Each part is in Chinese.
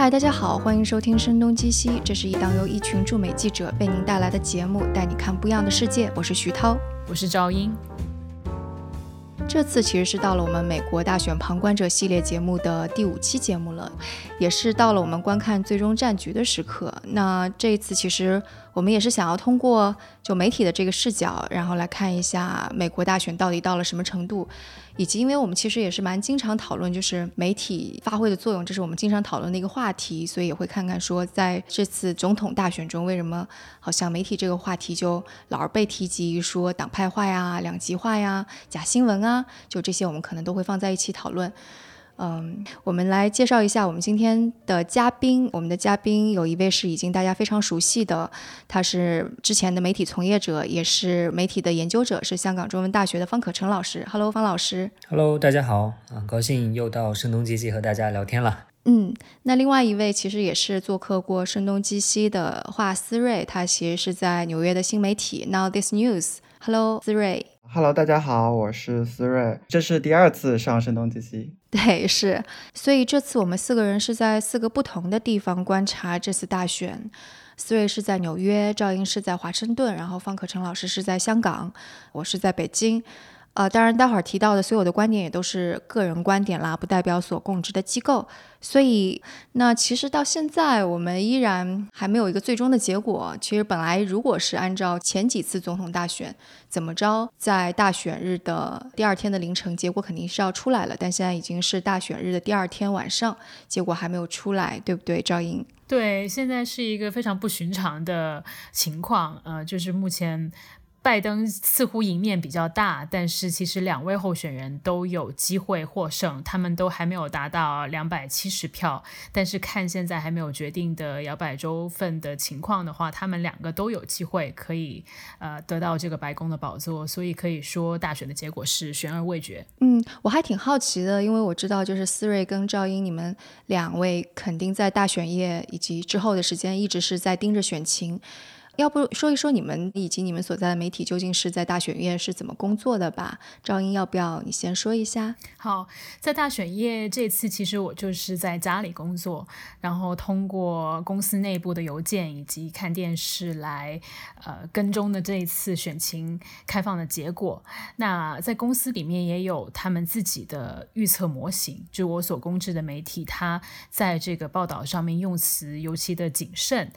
嗨，大家好，欢迎收听《声东击西》，这是一档由一群驻美记者为您带来的节目，带你看不一样的世界。我是徐涛，我是赵英。这次其实是到了我们美国大选旁观者系列节目的第五期节目了，也是到了我们观看最终战局的时刻。那这一次其实。我们也是想要通过就媒体的这个视角，然后来看一下美国大选到底到了什么程度，以及因为我们其实也是蛮经常讨论，就是媒体发挥的作用，这是我们经常讨论的一个话题，所以也会看看说在这次总统大选中，为什么好像媒体这个话题就老是被提及，说党派化呀、两极化呀、假新闻啊，就这些我们可能都会放在一起讨论。嗯，我们来介绍一下我们今天的嘉宾。我们的嘉宾有一位是已经大家非常熟悉的，他是之前的媒体从业者，也是媒体的研究者，是香港中文大学的方可成老师。Hello，方老师。Hello，大家好，很高兴又到声东击西和大家聊天了。嗯，那另外一位其实也是做客过声东击西的华思睿，他其实是在纽约的新媒体 Now This News。Hello，思睿。Hello，大家好，我是思睿，这是第二次上声东击西。对，是，所以这次我们四个人是在四个不同的地方观察这次大选。思睿是在纽约，赵英是在华盛顿，然后方可成老师是在香港，我是在北京。呃，当然，待会儿提到的所有的观点也都是个人观点啦，不代表所供职的机构。所以，那其实到现在，我们依然还没有一个最终的结果。其实，本来如果是按照前几次总统大选怎么着，在大选日的第二天的凌晨，结果肯定是要出来了。但现在已经是大选日的第二天晚上，结果还没有出来，对不对，赵英？对，现在是一个非常不寻常的情况，呃，就是目前。拜登似乎赢面比较大，但是其实两位候选人都有机会获胜，他们都还没有达到两百七十票。但是看现在还没有决定的摇摆州份的情况的话，他们两个都有机会可以呃得到这个白宫的宝座，所以可以说大选的结果是悬而未决。嗯，我还挺好奇的，因为我知道就是思睿跟赵英，你们两位肯定在大选夜以及之后的时间一直是在盯着选情。要不说一说你们以及你们所在的媒体究竟是在大选夜是怎么工作的吧？赵英，要不要你先说一下？好，在大选夜这次，其实我就是在家里工作，然后通过公司内部的邮件以及看电视来呃跟踪的这一次选情开放的结果。那在公司里面也有他们自己的预测模型，就我所公知的媒体，他在这个报道上面用词尤其的谨慎，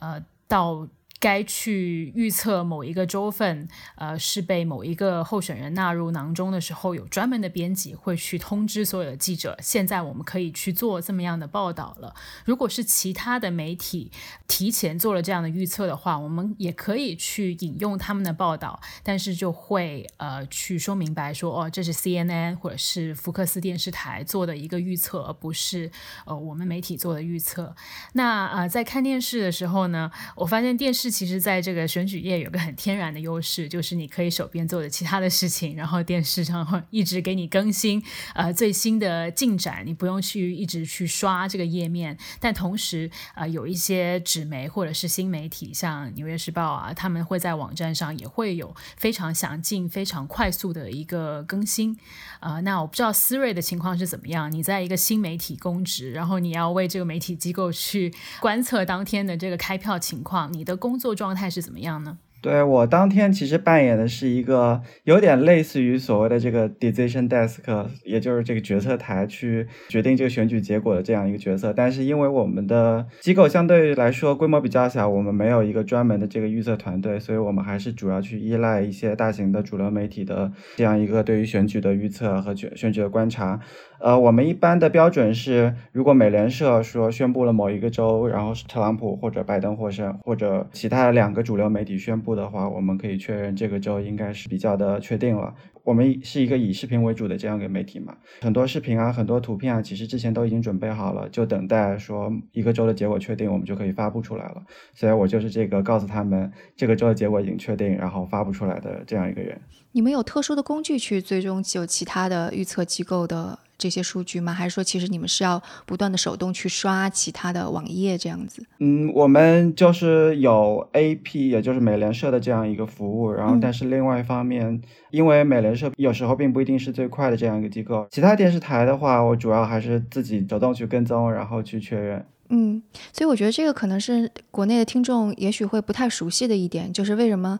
呃，到。该去预测某一个州份，呃，是被某一个候选人纳入囊中的时候，有专门的编辑会去通知所有的记者。现在我们可以去做这么样的报道了。如果是其他的媒体提前做了这样的预测的话，我们也可以去引用他们的报道，但是就会呃去说明白说，哦，这是 CNN 或者是福克斯电视台做的一个预测，而不是呃我们媒体做的预测。那呃在看电视的时候呢，我发现电视。其实，在这个选举业有个很天然的优势，就是你可以手边做的其他的事情，然后电视上会一直给你更新呃最新的进展，你不用去一直去刷这个页面。但同时，呃，有一些纸媒或者是新媒体，像《纽约时报》啊，他们会在网站上也会有非常详尽、非常快速的一个更新。呃，那我不知道思睿的情况是怎么样？你在一个新媒体公职，然后你要为这个媒体机构去观测当天的这个开票情况，你的工作状态是怎么样呢？对我当天其实扮演的是一个有点类似于所谓的这个 decision desk，也就是这个决策台去决定这个选举结果的这样一个角色。但是因为我们的机构相对来说规模比较小，我们没有一个专门的这个预测团队，所以我们还是主要去依赖一些大型的主流媒体的这样一个对于选举的预测和选选举的观察。呃，我们一般的标准是，如果美联社说宣布了某一个州，然后是特朗普或者拜登获胜，或者其他两个主流媒体宣布的话，我们可以确认这个周应该是比较的确定了。我们是一个以视频为主的这样一个媒体嘛，很多视频啊，很多图片啊，其实之前都已经准备好了，就等待说一个周的结果确定，我们就可以发布出来了。所以我就是这个告诉他们这个周的结果已经确定，然后发布出来的这样一个人。你们有特殊的工具去追踪有其他的预测机构的？这些数据吗？还是说，其实你们是要不断的手动去刷其他的网页这样子？嗯，我们就是有 AP，也就是美联社的这样一个服务。然后，但是另外一方面，因为美联社有时候并不一定是最快的这样一个机构，其他电视台的话，我主要还是自己主动去跟踪，然后去确认。嗯，所以我觉得这个可能是国内的听众也许会不太熟悉的一点，就是为什么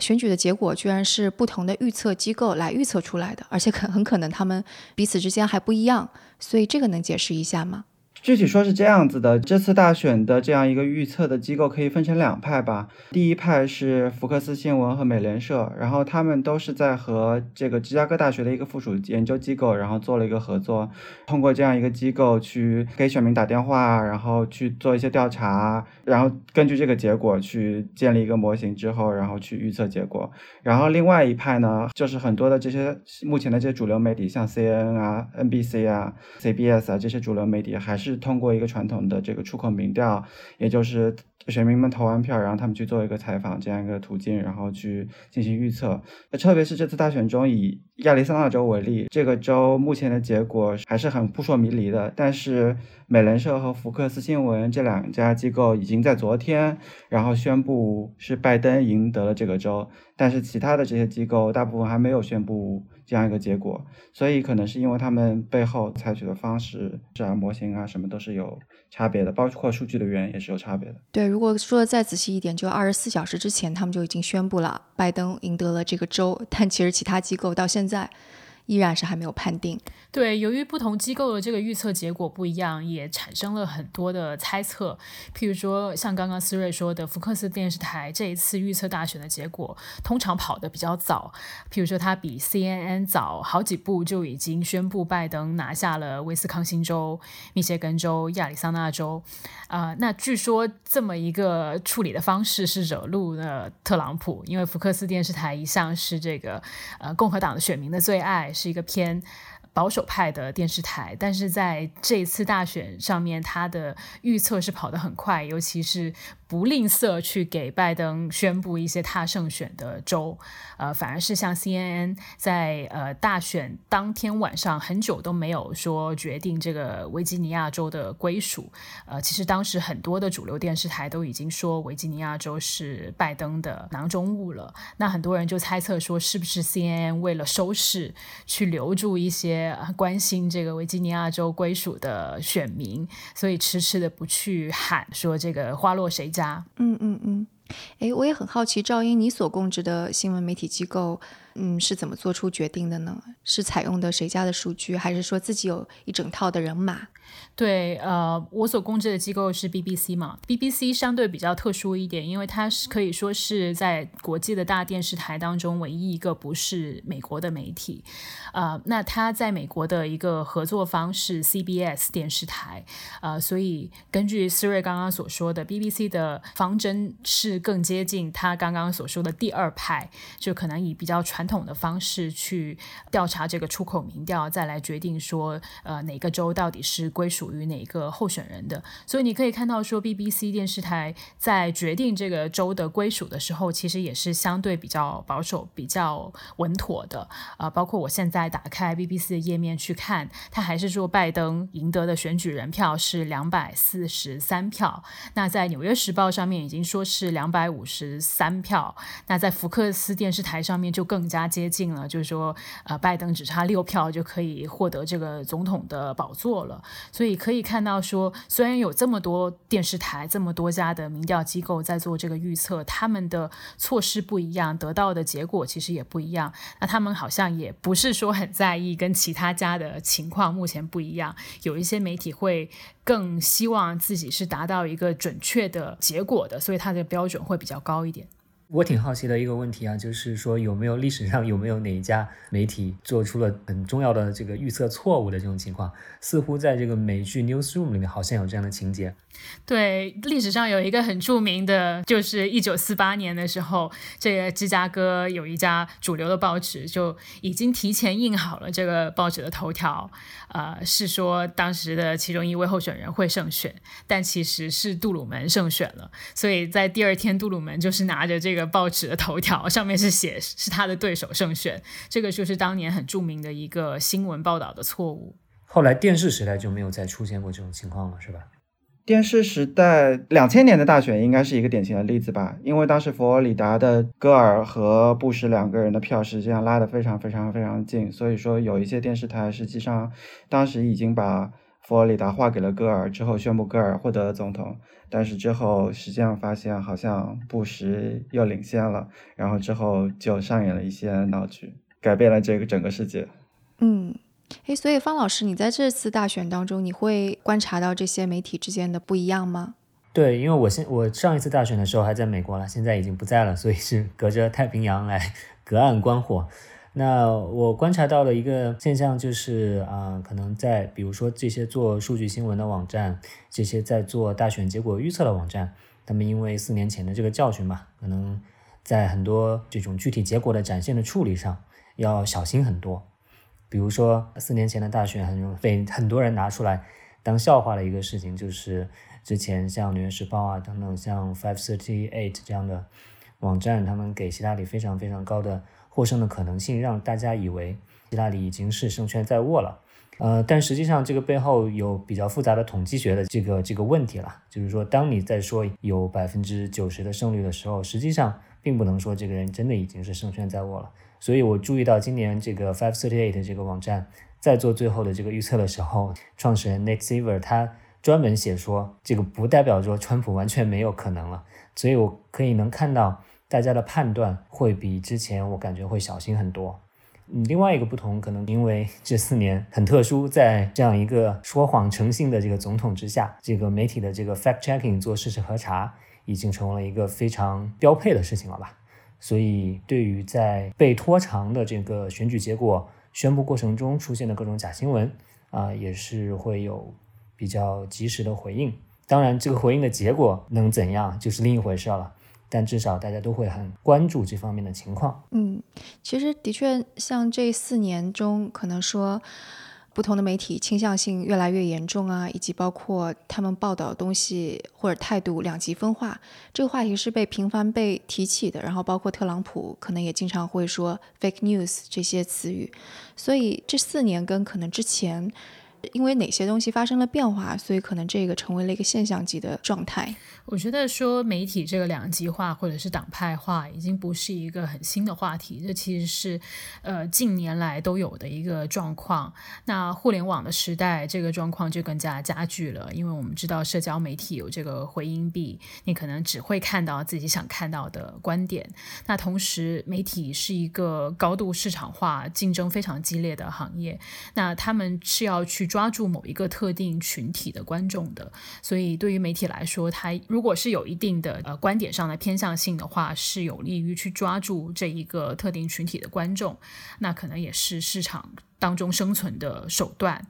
选举的结果居然是不同的预测机构来预测出来的，而且可很可能他们彼此之间还不一样，所以这个能解释一下吗？具体说是这样子的，这次大选的这样一个预测的机构可以分成两派吧。第一派是福克斯新闻和美联社，然后他们都是在和这个芝加哥大学的一个附属研究机构，然后做了一个合作，通过这样一个机构去给选民打电话，然后去做一些调查，然后根据这个结果去建立一个模型之后，然后去预测结果。然后另外一派呢，就是很多的这些目前的这些主流媒体，像 C N 啊、NBC 啊、CBS 啊这些主流媒体还是。是通过一个传统的这个出口民调，也就是选民们投完票，然后他们去做一个采访这样一个途径，然后去进行预测。那特别是这次大选中，以亚利桑那州为例，这个州目前的结果还是很扑朔迷离的。但是美联社和福克斯新闻这两家机构已经在昨天，然后宣布是拜登赢得了这个州，但是其他的这些机构大部分还没有宣布。这样一个结果，所以可能是因为他们背后采取的方式、啊模型啊什么都是有差别的，包括数据的源也是有差别的。对，如果说的再仔细一点，就二十四小时之前他们就已经宣布了拜登赢得了这个州，但其实其他机构到现在。依然是还没有判定。对，由于不同机构的这个预测结果不一样，也产生了很多的猜测。譬如说，像刚刚思睿说的，福克斯电视台这一次预测大选的结果，通常跑得比较早。譬如说，它比 CNN 早好几步就已经宣布拜登拿下了威斯康星州、密歇根州、亚利桑那州。啊，那据说这么一个处理的方式是惹怒了特朗普，因为福克斯电视台一向是这个呃共和党的选民的最爱。是一个偏保守派的电视台，但是在这次大选上面，他的预测是跑得很快，尤其是。不吝啬去给拜登宣布一些他胜选的州，呃，反而是像 CNN 在呃大选当天晚上很久都没有说决定这个维吉尼亚州的归属，呃，其实当时很多的主流电视台都已经说维吉尼亚州是拜登的囊中物了，那很多人就猜测说是不是 CNN 为了收视去留住一些关心这个维吉尼亚州归属的选民，所以迟迟的不去喊说这个花落谁家。嗯嗯嗯，哎，我也很好奇，赵英，你所供职的新闻媒体机构，嗯，是怎么做出决定的呢？是采用的谁家的数据，还是说自己有一整套的人马？对，呃，我所供职的机构是 BBC 嘛，BBC 相对比较特殊一点，因为它是可以说是在国际的大电视台当中唯一一个不是美国的媒体，呃，那它在美国的一个合作方是 CBS 电视台，呃，所以根据思睿刚刚所说的，BBC 的方针是更接近他刚刚所说的第二派，就可能以比较传传统的方式去调查这个出口民调，再来决定说，呃，哪个州到底是。归属于哪个候选人的？所以你可以看到，说 BBC 电视台在决定这个州的归属的时候，其实也是相对比较保守、比较稳妥的。啊，包括我现在打开 BBC 的页面去看，他还是说拜登赢得的选举人票是两百四十三票。那在纽约时报上面已经说是两百五十三票。那在福克斯电视台上面就更加接近了，就是说，呃，拜登只差六票就可以获得这个总统的宝座了。所以可以看到，说虽然有这么多电视台、这么多家的民调机构在做这个预测，他们的措施不一样，得到的结果其实也不一样。那他们好像也不是说很在意跟其他家的情况目前不一样。有一些媒体会更希望自己是达到一个准确的结果的，所以它的标准会比较高一点。我挺好奇的一个问题啊，就是说有没有历史上有没有哪一家媒体做出了很重要的这个预测错误的这种情况？似乎在这个美剧 Newsroom 里面好像有这样的情节。对，历史上有一个很著名的，就是一九四八年的时候，这个芝加哥有一家主流的报纸就已经提前印好了这个报纸的头条，呃，是说当时的其中一位候选人会胜选，但其实是杜鲁门胜选了。所以在第二天，杜鲁门就是拿着这个报纸的头条，上面是写是他的对手胜选，这个就是当年很著名的一个新闻报道的错误。后来电视时代就没有再出现过这种情况了，是吧？电视时代两千年的大选应该是一个典型的例子吧，因为当时佛罗里达的戈尔和布什两个人的票实际上拉得非常非常非常近，所以说有一些电视台实际上当时已经把佛罗里达划给了戈尔之后，宣布戈尔获得了总统。但是之后实际上发现，好像布什又领先了，然后之后就上演了一些闹剧，改变了这个整个世界。嗯，诶，所以方老师，你在这次大选当中，你会观察到这些媒体之间的不一样吗？对，因为我现我上一次大选的时候还在美国了，现在已经不在了，所以是隔着太平洋来隔岸观火。那我观察到的一个现象就是啊，可能在比如说这些做数据新闻的网站，这些在做大选结果预测的网站，他们因为四年前的这个教训嘛，可能在很多这种具体结果的展现的处理上要小心很多。比如说四年前的大选，很被很多人拿出来当笑话的一个事情，就是之前像《纽约时报》啊等等，像 Five Thirty Eight 这样的网站，他们给希拉里非常非常高的。获胜的可能性让大家以为希拉里已经是胜券在握了，呃，但实际上这个背后有比较复杂的统计学的这个这个问题了，就是说，当你在说有百分之九十的胜率的时候，实际上并不能说这个人真的已经是胜券在握了。所以我注意到今年这个 Five Thirty Eight 这个网站在做最后的这个预测的时候，创始人 Nick Saver 他专门写说，这个不代表说川普完全没有可能了。所以我可以能看到。大家的判断会比之前我感觉会小心很多。嗯，另外一个不同可能因为这四年很特殊，在这样一个说谎成性的这个总统之下，这个媒体的这个 fact checking 做事实核查已经成为了一个非常标配的事情了吧？所以对于在被拖长的这个选举结果宣布过程中出现的各种假新闻啊，也是会有比较及时的回应。当然，这个回应的结果能怎样，就是另一回事了。但至少大家都会很关注这方面的情况。嗯，其实的确，像这四年中，可能说不同的媒体倾向性越来越严重啊，以及包括他们报道东西或者态度两极分化，这个话题是被频繁被提起的。然后包括特朗普可能也经常会说 “fake news” 这些词语，所以这四年跟可能之前。因为哪些东西发生了变化，所以可能这个成为了一个现象级的状态。我觉得说媒体这个两极化或者是党派化，已经不是一个很新的话题，这其实是呃近年来都有的一个状况。那互联网的时代，这个状况就更加加剧了，因为我们知道社交媒体有这个回音壁，你可能只会看到自己想看到的观点。那同时，媒体是一个高度市场化、竞争非常激烈的行业，那他们是要去。抓住某一个特定群体的观众的，所以对于媒体来说，它如果是有一定的呃观点上的偏向性的话，是有利于去抓住这一个特定群体的观众，那可能也是市场当中生存的手段。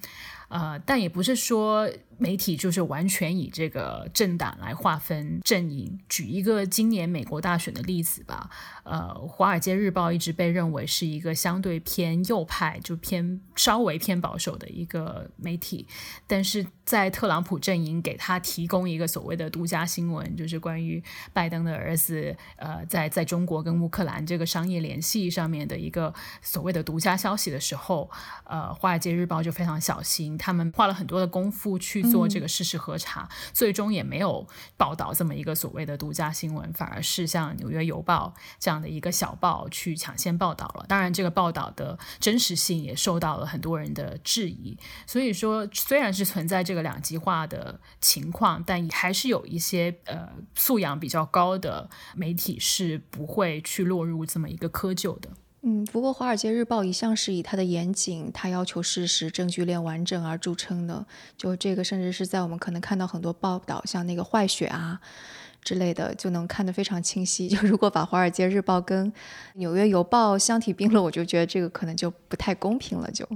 呃，但也不是说媒体就是完全以这个政党来划分阵营。举一个今年美国大选的例子吧。呃，《华尔街日报》一直被认为是一个相对偏右派，就偏稍微偏保守的一个媒体。但是在特朗普阵营给他提供一个所谓的独家新闻，就是关于拜登的儿子呃在在中国跟乌克兰这个商业联系上面的一个所谓的独家消息的时候，呃，《华尔街日报》就非常小心。他们花了很多的功夫去做这个事实核查，最终也没有报道这么一个所谓的独家新闻，反而是像《纽约邮报》这样的一个小报去抢先报道了。当然，这个报道的真实性也受到了很多人的质疑。所以说，虽然是存在这个两极化的情况，但还是有一些呃素养比较高的媒体是不会去落入这么一个窠臼的。嗯，不过《华尔街日报》一向是以它的严谨、它要求事实、证据链完整而著称的。就这个，甚至是在我们可能看到很多报道，像那个坏血啊之类的，就能看得非常清晰。就如果把《华尔街日报》跟《纽约邮报》相提并论，我就觉得这个可能就不太公平了。就。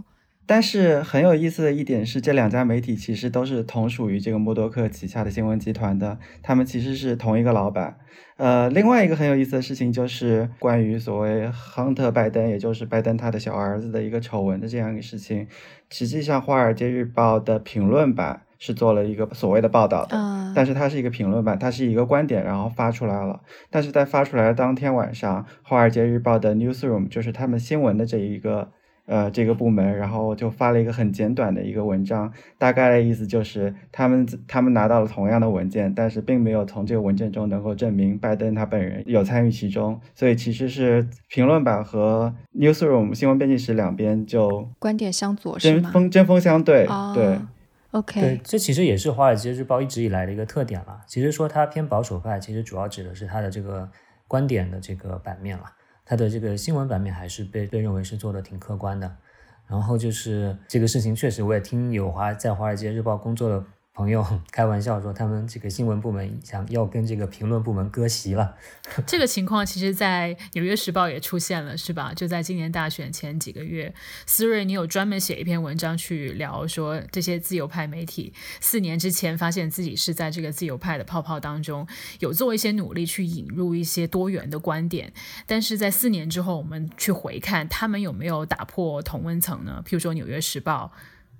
但是很有意思的一点是，这两家媒体其实都是同属于这个默多克旗下的新闻集团的，他们其实是同一个老板。呃，另外一个很有意思的事情就是关于所谓亨特·拜登，也就是拜登他的小儿子的一个丑闻的这样一个事情。实际上，《华尔街日报》的评论版是做了一个所谓的报道的，但是它是一个评论版，它是一个观点，然后发出来了。但是在发出来的当天晚上，《华尔街日报》的 newsroom 就是他们新闻的这一个。呃，这个部门，然后就发了一个很简短的一个文章，大概的意思就是他们他们拿到了同样的文件，但是并没有从这个文件中能够证明拜登他本人有参与其中，所以其实是评论版和 newsroom 新闻编辑室两边就观点相左，是吗？针锋针锋相对，对。OK，对，这其实也是《华尔街日报》一直以来的一个特点了。其实说它偏保守派，其实主要指的是它的这个观点的这个版面了。它的这个新闻版面还是被被认为是做的挺客观的。然后就是这个事情，确实我也听有华在《华尔街日报》工作的。朋友 开玩笑说，他们这个新闻部门想要跟这个评论部门割席了。这个情况其实，在《纽约时报》也出现了，是吧？就在今年大选前几个月，思睿，你有专门写一篇文章去聊说，这些自由派媒体四年之前发现自己是在这个自由派的泡泡当中，有做一些努力去引入一些多元的观点，但是在四年之后，我们去回看他们有没有打破同温层呢？譬如说《纽约时报》。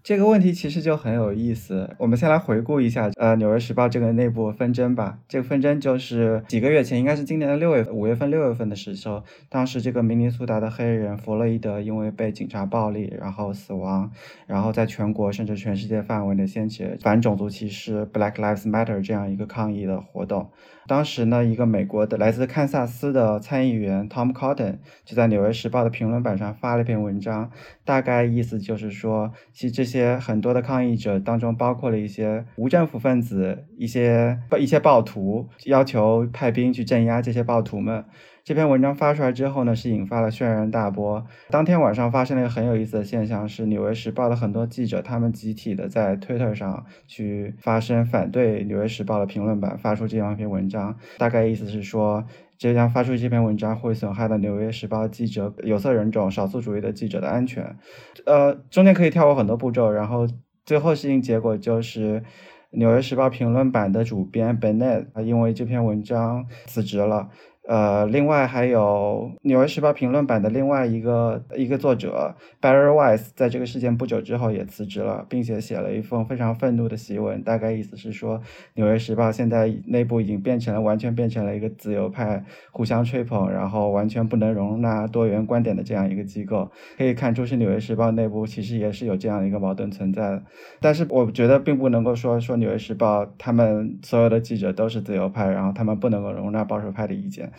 这个问题其实就很有意思。我们先来回顾一下，呃，《纽约时报》这个内部纷争吧。这个纷争就是几个月前，应该是今年的六月五月份、六月份的时候，当时这个明尼苏达的黑人弗洛伊德因为被警察暴力，然后死亡，然后在全国甚至全世界范围内掀起反种族歧视 （Black Lives Matter） 这样一个抗议的活动。当时呢，一个美国的来自堪萨斯的参议员 Tom Cotton 就在《纽约时报》的评论板上发了一篇文章，大概意思就是说，其实这些很多的抗议者当中，包括了一些无政府分子、一些一些暴徒，要求派兵去镇压这些暴徒们。这篇文章发出来之后呢，是引发了轩然大波。当天晚上发生了一个很有意思的现象，是《纽约时报》的很多记者，他们集体的在 Twitter 上去发声，反对《纽约时报》的评论版发出这样一篇文章。大概意思是说，这样发出这篇文章会损害到《纽约时报》记者、有色人种、少数主义的记者的安全。呃，中间可以跳过很多步骤，然后最后事情结果就是，《纽约时报》评论版的主编 Benet，因为这篇文章辞职了。呃，另外还有《纽约时报》评论版的另外一个一个作者 Barry Weiss，在这个事件不久之后也辞职了，并且写了一封非常愤怒的檄文，大概意思是说，《纽约时报》现在内部已经变成了完全变成了一个自由派互相吹捧，然后完全不能容纳多元观点的这样一个机构。可以看出，是《纽约时报》内部其实也是有这样一个矛盾存在的。但是我觉得并不能够说说《纽约时报》他们所有的记者都是自由派，然后他们不能够容纳保守派的意见。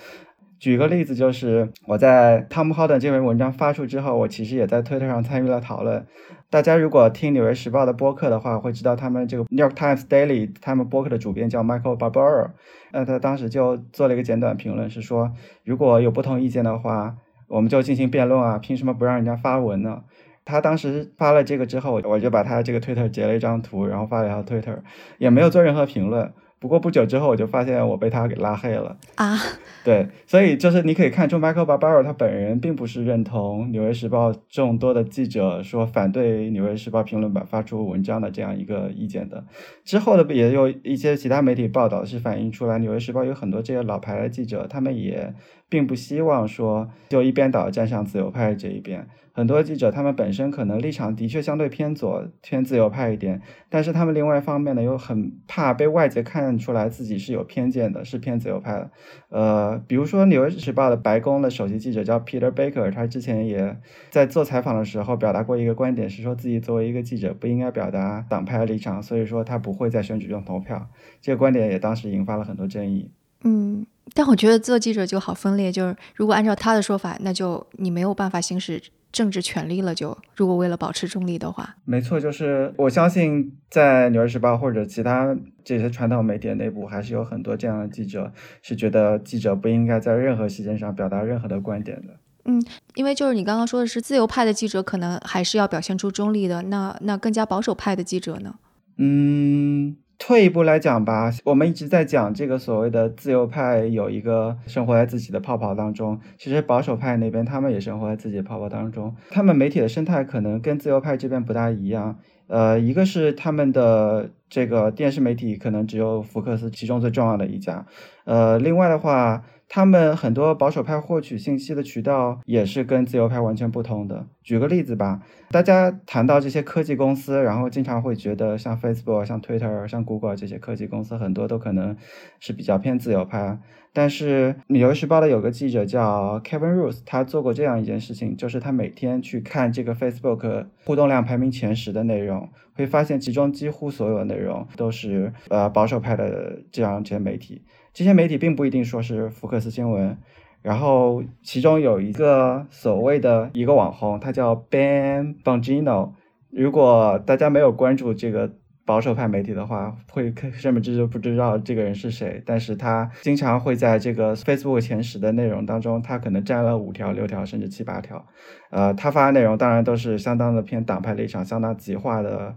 举个例子，就是我在 Tom Holland 这篇文章发出之后，我其实也在推特上参与了讨论。大家如果听《纽约时报》的播客的话，会知道他们这个 New York Times Daily 他们播客的主编叫 Michael Barbaro，呃，他当时就做了一个简短评论，是说如果有不同意见的话，我们就进行辩论啊，凭什么不让人家发文呢？他当时发了这个之后，我就把他这个推特截了一张图，然后发了一条推特，也没有做任何评论。不过不久之后，我就发现我被他给拉黑了啊！对，所以就是你可以看出，Michael Barbaro 他本人并不是认同《纽约时报》众多的记者说反对《纽约时报》评论版发出文章的这样一个意见的。之后的也有一些其他媒体报道是反映出来，《纽约时报》有很多这些老牌的记者，他们也并不希望说就一边倒站上自由派这一边。很多记者他们本身可能立场的确相对偏左、偏自由派一点，但是他们另外一方面呢，又很怕被外界看出来自己是有偏见的，是偏自由派的。呃，比如说《纽约时报》的白宫的首席记者叫 Peter Baker，他之前也在做采访的时候表达过一个观点，是说自己作为一个记者不应该表达党派的立场，所以说他不会在选举中投票。这个观点也当时引发了很多争议。嗯，但我觉得做记者就好分裂，就是如果按照他的说法，那就你没有办法行使。政治权利了，就如果为了保持中立的话，没错，就是我相信在《纽约时报》或者其他这些传统媒体内部，还是有很多这样的记者是觉得记者不应该在任何事件上表达任何的观点的。嗯，因为就是你刚刚说的是自由派的记者可能还是要表现出中立的，那那更加保守派的记者呢？嗯。退一步来讲吧，我们一直在讲这个所谓的自由派有一个生活在自己的泡泡当中，其实保守派那边他们也生活在自己的泡泡当中。他们媒体的生态可能跟自由派这边不大一样，呃，一个是他们的这个电视媒体可能只有福克斯其中最重要的一家，呃，另外的话。他们很多保守派获取信息的渠道也是跟自由派完全不同的。举个例子吧，大家谈到这些科技公司，然后经常会觉得像 Facebook、像 Twitter、像 Google 这些科技公司很多都可能是比较偏自由派。但是《纽约时报》的有个记者叫 Kevin Roose，他做过这样一件事情，就是他每天去看这个 Facebook 互动量排名前十的内容，会发现其中几乎所有的内容都是呃保守派的这样这些媒体。这些媒体并不一定说是福克斯新闻，然后其中有一个所谓的一个网红，他叫 Ben Bongino。如果大家没有关注这个保守派媒体的话，会根本就不知道这个人是谁。但是他经常会在这个 Facebook 前十的内容当中，他可能占了五条、六条，甚至七八条。呃，他发的内容当然都是相当的偏党派立场、相当极化的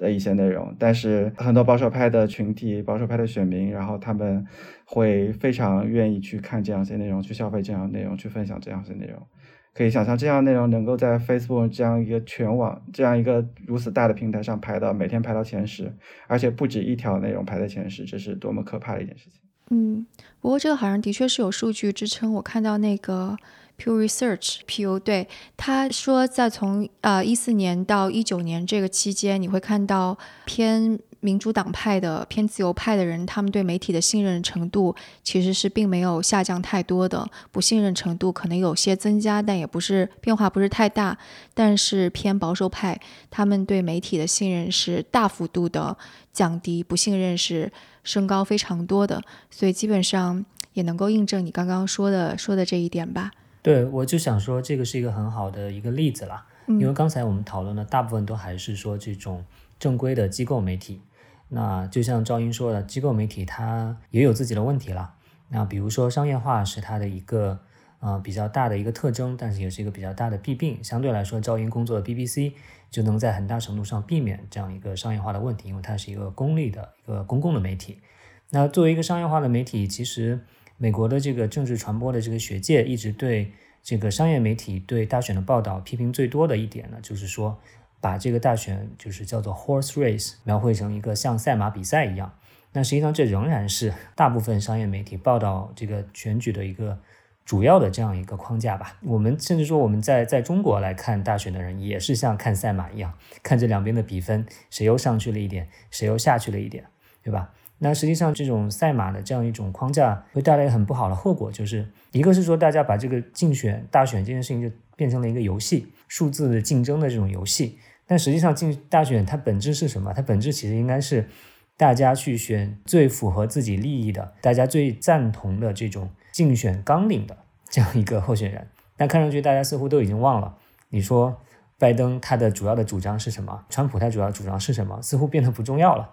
的一些内容。但是很多保守派的群体、保守派的选民，然后他们会非常愿意去看这样一些内容，去消费这样内容，去分享这样一些内容。可以想象，这样内容能够在 Facebook 这样一个全网、这样一个如此大的平台上排到每天排到前十，而且不止一条内容排在前十，这是多么可怕的一件事情。嗯，不过这个好像的确是有数据支撑。我看到那个 Pew Research，Pew 对他说，在从呃一四年到一九年这个期间，你会看到偏。民主党派的偏自由派的人，他们对媒体的信任程度其实是并没有下降太多的，不信任程度可能有些增加，但也不是变化不是太大。但是偏保守派，他们对媒体的信任是大幅度的降低，不信任是升高非常多的。所以基本上也能够印证你刚刚说的说的这一点吧？对，我就想说这个是一个很好的一个例子啦，因为刚才我们讨论的大部分都还是说这种正规的机构媒体。那就像赵英说的，机构媒体它也有自己的问题了。那比如说商业化是它的一个呃比较大的一个特征，但是也是一个比较大的弊病。相对来说，赵英工作的 BBC 就能在很大程度上避免这样一个商业化的问题，因为它是一个公立的一个公共的媒体。那作为一个商业化的媒体，其实美国的这个政治传播的这个学界一直对这个商业媒体对大选的报道批评最多的一点呢，就是说。把这个大选就是叫做 horse race，描绘成一个像赛马比赛一样。那实际上这仍然是大部分商业媒体报道这个选举的一个主要的这样一个框架吧。我们甚至说我们在在中国来看大选的人，也是像看赛马一样，看这两边的比分，谁又上去了一点，谁又下去了一点，对吧？那实际上这种赛马的这样一种框架会带来很不好的后果，就是一个是说大家把这个竞选大选这件事情就变成了一个游戏，数字的竞争的这种游戏。但实际上，竞大选它本质是什么？它本质其实应该是大家去选最符合自己利益的、大家最赞同的这种竞选纲领的这样一个候选人。但看上去大家似乎都已经忘了，你说拜登他的主要的主张是什么？川普他主要主张是什么？似乎变得不重要了。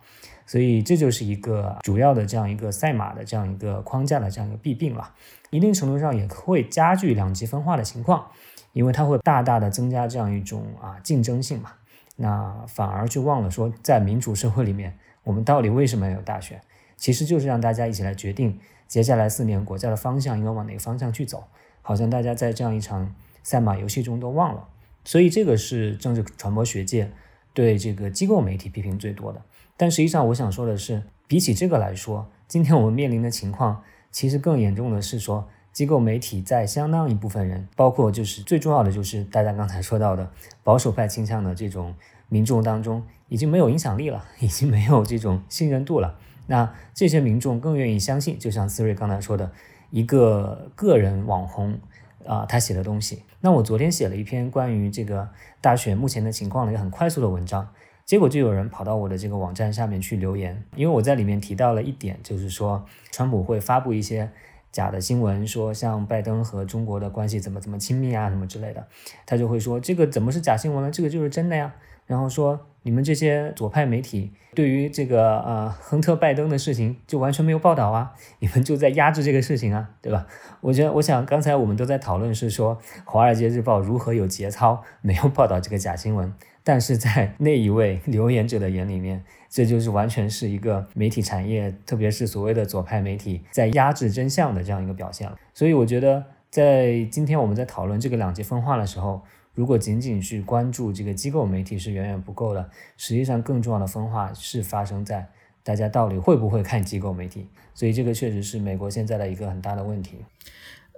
所以这就是一个主要的这样一个赛马的这样一个框架的这样一个弊病了。一定程度上也会加剧两极分化的情况，因为它会大大的增加这样一种啊竞争性嘛。那反而就忘了说，在民主社会里面，我们到底为什么要有大选？其实就是让大家一起来决定接下来四年国家的方向应该往哪个方向去走。好像大家在这样一场赛马游戏中都忘了。所以这个是政治传播学界对这个机构媒体批评最多的。但实际上，我想说的是，比起这个来说，今天我们面临的情况其实更严重的是说。机构媒体在相当一部分人，包括就是最重要的就是大家刚才说到的保守派倾向的这种民众当中，已经没有影响力了，已经没有这种信任度了。那这些民众更愿意相信，就像思睿刚才说的，一个个人网红啊，他写的东西。那我昨天写了一篇关于这个大选目前的情况的一个很快速的文章，结果就有人跑到我的这个网站下面去留言，因为我在里面提到了一点，就是说川普会发布一些。假的新闻说像拜登和中国的关系怎么怎么亲密啊什么之类的，他就会说这个怎么是假新闻呢？这个就是真的呀。然后说你们这些左派媒体对于这个呃亨特拜登的事情就完全没有报道啊，你们就在压制这个事情啊，对吧？我觉得我想刚才我们都在讨论是说华尔街日报如何有节操没有报道这个假新闻，但是在 那一位留言者的眼里面。这就是完全是一个媒体产业，特别是所谓的左派媒体在压制真相的这样一个表现了。所以我觉得，在今天我们在讨论这个两极分化的时候，如果仅仅去关注这个机构媒体是远远不够的。实际上，更重要的分化是发生在大家到底会不会看机构媒体。所以这个确实是美国现在的一个很大的问题。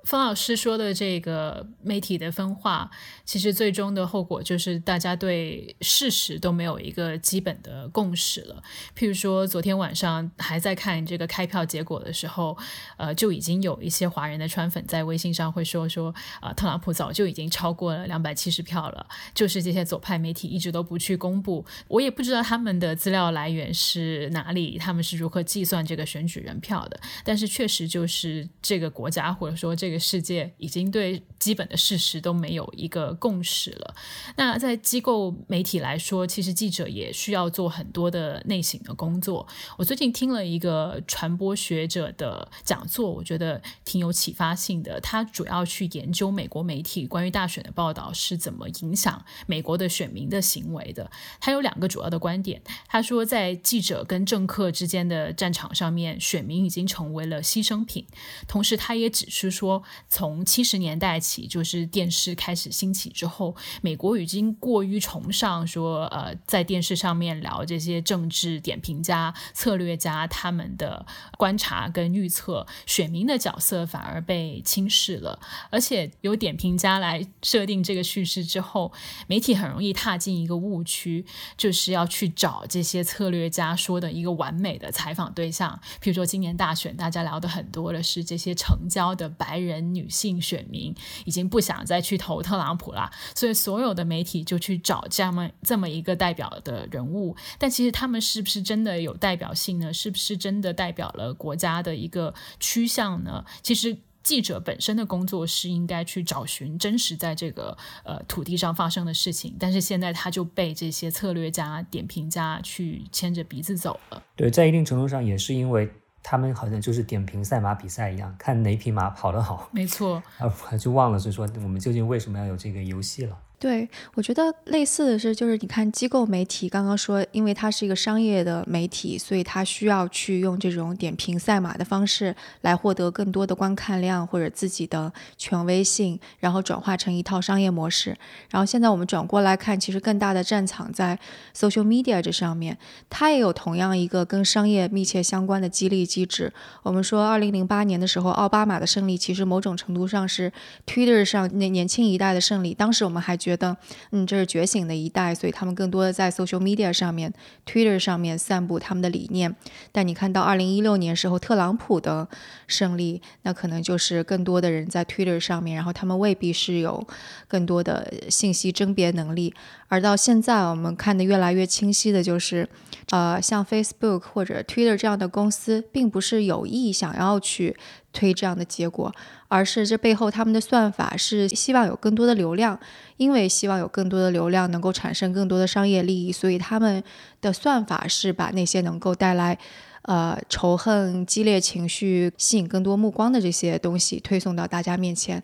方老师说的这个媒体的分化，其实最终的后果就是大家对事实都没有一个基本的共识了。譬如说，昨天晚上还在看这个开票结果的时候，呃，就已经有一些华人的川粉在微信上会说说，啊，特朗普早就已经超过了两百七十票了，就是这些左派媒体一直都不去公布。我也不知道他们的资料来源是哪里，他们是如何计算这个选举人票的。但是确实就是这个国家或者说这个。世界已经对基本的事实都没有一个共识了。那在机构媒体来说，其实记者也需要做很多的内省的工作。我最近听了一个传播学者的讲座，我觉得挺有启发性的。他主要去研究美国媒体关于大选的报道是怎么影响美国的选民的行为的。他有两个主要的观点。他说，在记者跟政客之间的战场上面，选民已经成为了牺牲品。同时，他也指出说，从七十年代起，就是电视开始兴起之后，美国已经过于崇尚说，呃，在电视上面聊这些政治点评家、策略家他们的观察跟预测，选民的角色反而被轻视了。而且，由点评家来设定这个叙事之后，媒体很容易踏进一个误区，就是要去找这些策略家说的一个完美的采访对象。比如说，今年大选，大家聊的很多的是这些成交的白人人女性选民已经不想再去投特朗普了，所以所有的媒体就去找这么这么一个代表的人物。但其实他们是不是真的有代表性呢？是不是真的代表了国家的一个趋向呢？其实。记者本身的工作是应该去找寻真实在这个呃土地上发生的事情，但是现在他就被这些策略家、点评家去牵着鼻子走了。对，在一定程度上也是因为他们好像就是点评赛马比赛一样，看哪匹马跑得好。没错，啊，就忘了是说我们究竟为什么要有这个游戏了。对，我觉得类似的是，就是你看机构媒体刚刚说，因为它是一个商业的媒体，所以它需要去用这种点评赛马的方式来获得更多的观看量或者自己的权威性，然后转化成一套商业模式。然后现在我们转过来看，其实更大的战场在 social media 这上面，它也有同样一个跟商业密切相关的激励机制。我们说，二零零八年的时候，奥巴马的胜利其实某种程度上是 Twitter 上那年轻一代的胜利。当时我们还觉觉得，嗯，这是觉醒的一代，所以他们更多的在 social media 上面，Twitter 上面散布他们的理念。但你看到二零一六年时候特朗普的胜利，那可能就是更多的人在 Twitter 上面，然后他们未必是有更多的信息甄别能力。而到现在，我们看的越来越清晰的就是，呃，像 Facebook 或者 Twitter 这样的公司，并不是有意想要去推这样的结果，而是这背后他们的算法是希望有更多的流量，因为希望有更多的流量能够产生更多的商业利益，所以他们的算法是把那些能够带来，呃，仇恨、激烈情绪、吸引更多目光的这些东西推送到大家面前。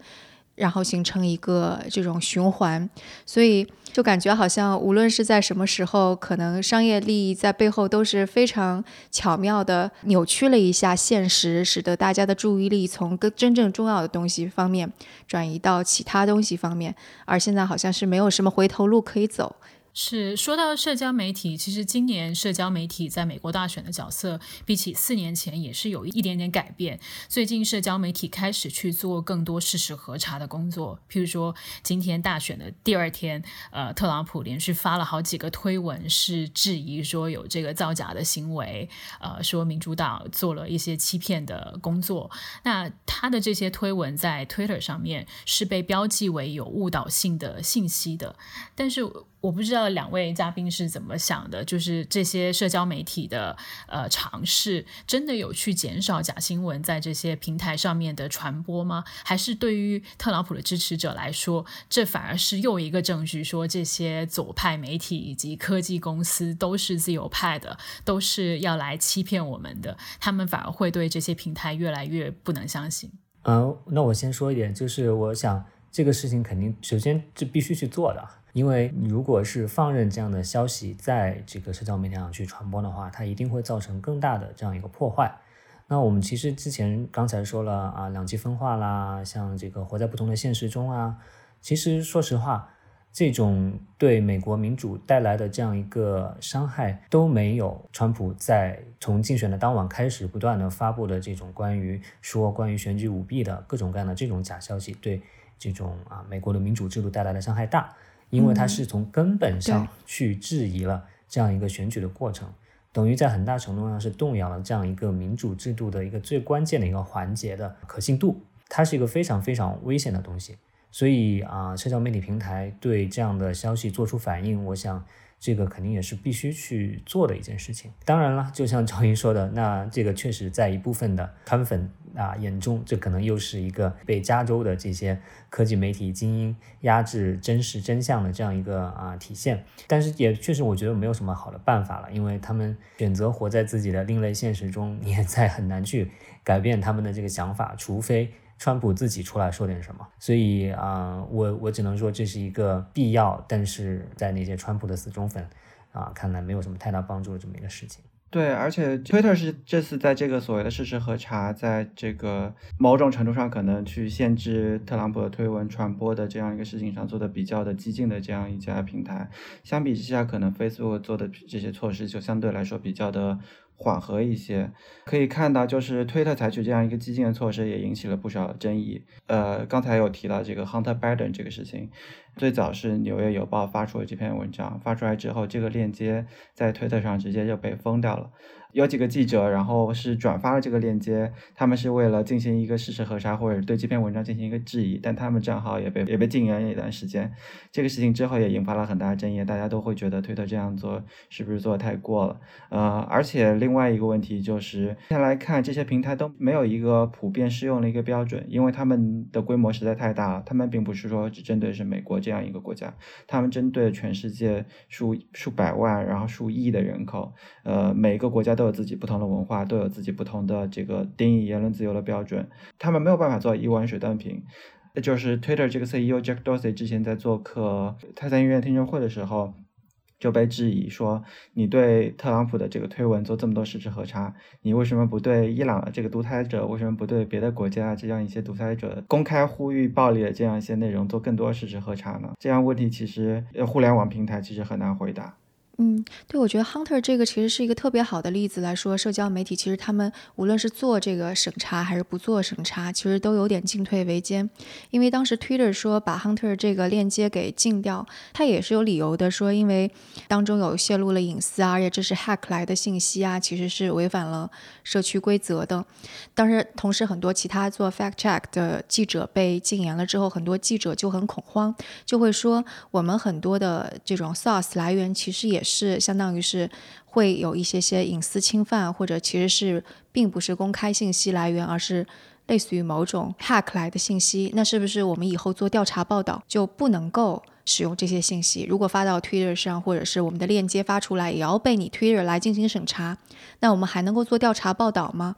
然后形成一个这种循环，所以就感觉好像无论是在什么时候，可能商业利益在背后都是非常巧妙的扭曲了一下现实，使得大家的注意力从更真正重要的东西方面转移到其他东西方面，而现在好像是没有什么回头路可以走。是说到社交媒体，其实今年社交媒体在美国大选的角色，比起四年前也是有一点点改变。最近社交媒体开始去做更多事实核查的工作，譬如说今天大选的第二天，呃，特朗普连续发了好几个推文，是质疑说有这个造假的行为，呃，说民主党做了一些欺骗的工作。那他的这些推文在 Twitter 上面是被标记为有误导性的信息的，但是。我不知道两位嘉宾是怎么想的，就是这些社交媒体的呃尝试，真的有去减少假新闻在这些平台上面的传播吗？还是对于特朗普的支持者来说，这反而是又一个证据，说这些左派媒体以及科技公司都是自由派的，都是要来欺骗我们的，他们反而会对这些平台越来越不能相信。嗯，那我先说一点，就是我想这个事情肯定首先是必须去做的。因为如果是放任这样的消息在这个社交媒体上去传播的话，它一定会造成更大的这样一个破坏。那我们其实之前刚才说了啊，两极分化啦，像这个活在不同的现实中啊，其实说实话，这种对美国民主带来的这样一个伤害都没有川普在从竞选的当晚开始不断的发布的这种关于说关于选举舞弊的各种各样的这种假消息对这种啊美国的民主制度带来的伤害大。因为它是从根本上去质疑了这样一个选举的过程，等于在很大程度上是动摇了这样一个民主制度的一个最关键的一个环节的可信度。它是一个非常非常危险的东西，所以啊，社交媒体平台对这样的消息做出反应，我想这个肯定也是必须去做的一件事情。当然了，就像赵英说的，那这个确实在一部分的川粉啊眼中，这可能又是一个被加州的这些科技媒体精英压制真实真相的这样一个啊体现。但是也确实，我觉得没有什么好的办法了，因为他们选择活在自己的另类现实中，你也在很难去改变他们的这个想法，除非。川普自己出来说点什么，所以啊，我我只能说这是一个必要，但是在那些川普的死忠粉啊看来没有什么太大帮助的这么一个事情。对，而且 Twitter 是这次在这个所谓的事实核查，在这个某种程度上可能去限制特朗普的推文传播的这样一个事情上做的比较的激进的这样一家平台。相比之下，可能 Facebook 做的这些措施就相对来说比较的。缓和一些，可以看到，就是推特采取这样一个激进的措施，也引起了不少争议。呃，刚才有提到这个 Hunter Biden 这个事情，最早是《纽约邮报》发出了这篇文章，发出来之后，这个链接在推特上直接就被封掉了。有几个记者，然后是转发了这个链接，他们是为了进行一个事实核查，或者对这篇文章进行一个质疑，但他们账号也被也被禁言了一段时间。这个事情之后也引发了很大的争议，大家都会觉得推特这样做是不是做的太过了？呃，而且另外一个问题就是，现在来看这些平台都没有一个普遍适用的一个标准，因为他们的规模实在太大了，他们并不是说只针对是美国这样一个国家，他们针对全世界数数百万然后数亿的人口，呃，每一个国家都。有自己不同的文化，都有自己不同的这个定义言论自由的标准，他们没有办法做一碗水端平。就是 Twitter 这个 CEO Jack Dorsey 之前在做客泰山医院听证会的时候，就被质疑说：“你对特朗普的这个推文做这么多实质核查，你为什么不对伊朗的这个独裁者，为什么不对别的国家这样一些独裁者公开呼吁暴力的这样一些内容做更多实质核查呢？”这样问题其实互联网平台其实很难回答。嗯，对，我觉得 Hunter 这个其实是一个特别好的例子来说，社交媒体其实他们无论是做这个审查还是不做审查，其实都有点进退维艰。因为当时 Twitter 说把 Hunter 这个链接给禁掉，它也是有理由的，说因为当中有泄露了隐私啊，而且这是 hack 来的信息啊，其实是违反了社区规则的。当时同时很多其他做 fact check 的记者被禁言了之后，很多记者就很恐慌，就会说我们很多的这种 source 来源其实也。是相当于是会有一些些隐私侵犯，或者其实是并不是公开信息来源，而是类似于某种 hack 来的信息。那是不是我们以后做调查报道就不能够使用这些信息？如果发到 Twitter 上，或者是我们的链接发出来，也要被你 Twitter 来进行审查？那我们还能够做调查报道吗？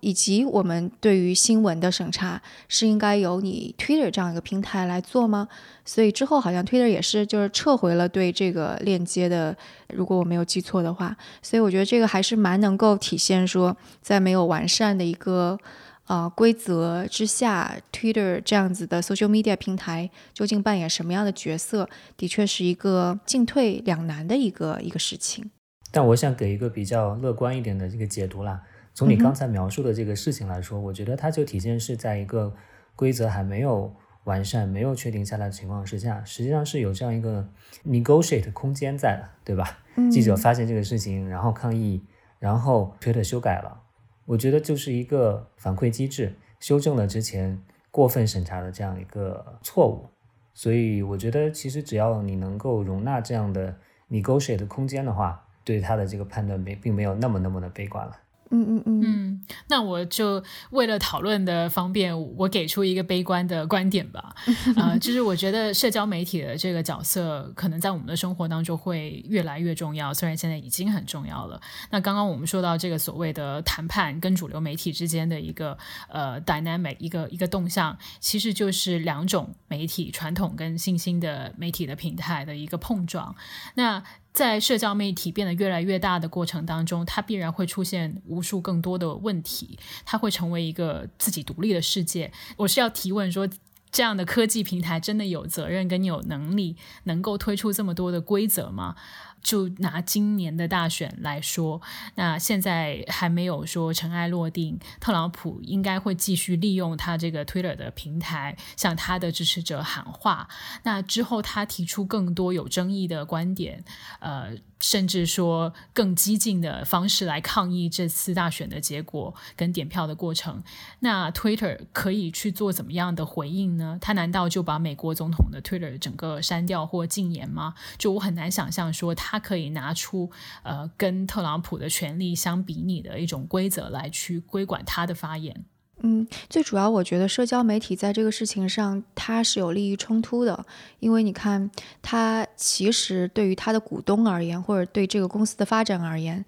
以及我们对于新闻的审查是应该由你 Twitter 这样一个平台来做吗？所以之后好像 Twitter 也是就是撤回了对这个链接的，如果我没有记错的话。所以我觉得这个还是蛮能够体现说，在没有完善的一个呃规则之下，Twitter 这样子的 social media 平台究竟扮演什么样的角色，的确是一个进退两难的一个一个事情。但我想给一个比较乐观一点的这个解读啦。从你刚才描述的这个事情来说，我觉得它就体现是在一个规则还没有完善、没有确定下来的情况之下，实际上是有这样一个 negotiate 空间在的，对吧？记者发现这个事情，然后抗议，然后推特修改了，我觉得就是一个反馈机制，修正了之前过分审查的这样一个错误。所以我觉得，其实只要你能够容纳这样的 negotiate 空间的话，对他的这个判断没并没有那么那么的悲观了。嗯嗯嗯嗯，那我就为了讨论的方便，我给出一个悲观的观点吧。啊，就是我觉得社交媒体的这个角色，可能在我们的生活当中会越来越重要。虽然现在已经很重要了。那刚刚我们说到这个所谓的谈判跟主流媒体之间的一个呃 dynamic 一个一个动向，其实就是两种媒体传统跟新兴的媒体的平台的一个碰撞。那在社交媒体变得越来越大的过程当中，它必然会出现无数更多的问题，它会成为一个自己独立的世界。我是要提问说，这样的科技平台真的有责任跟有能力能够推出这么多的规则吗？就拿今年的大选来说，那现在还没有说尘埃落定。特朗普应该会继续利用他这个 Twitter 的平台向他的支持者喊话。那之后他提出更多有争议的观点，呃，甚至说更激进的方式来抗议这次大选的结果跟点票的过程。那 Twitter 可以去做怎么样的回应呢？他难道就把美国总统的 Twitter 整个删掉或禁言吗？就我很难想象说他可以拿出呃跟特朗普的权利相比拟的一种规则来去规管他的发言。嗯，最主要我觉得社交媒体在这个事情上它是有利益冲突的，因为你看，它其实对于它的股东而言，或者对这个公司的发展而言，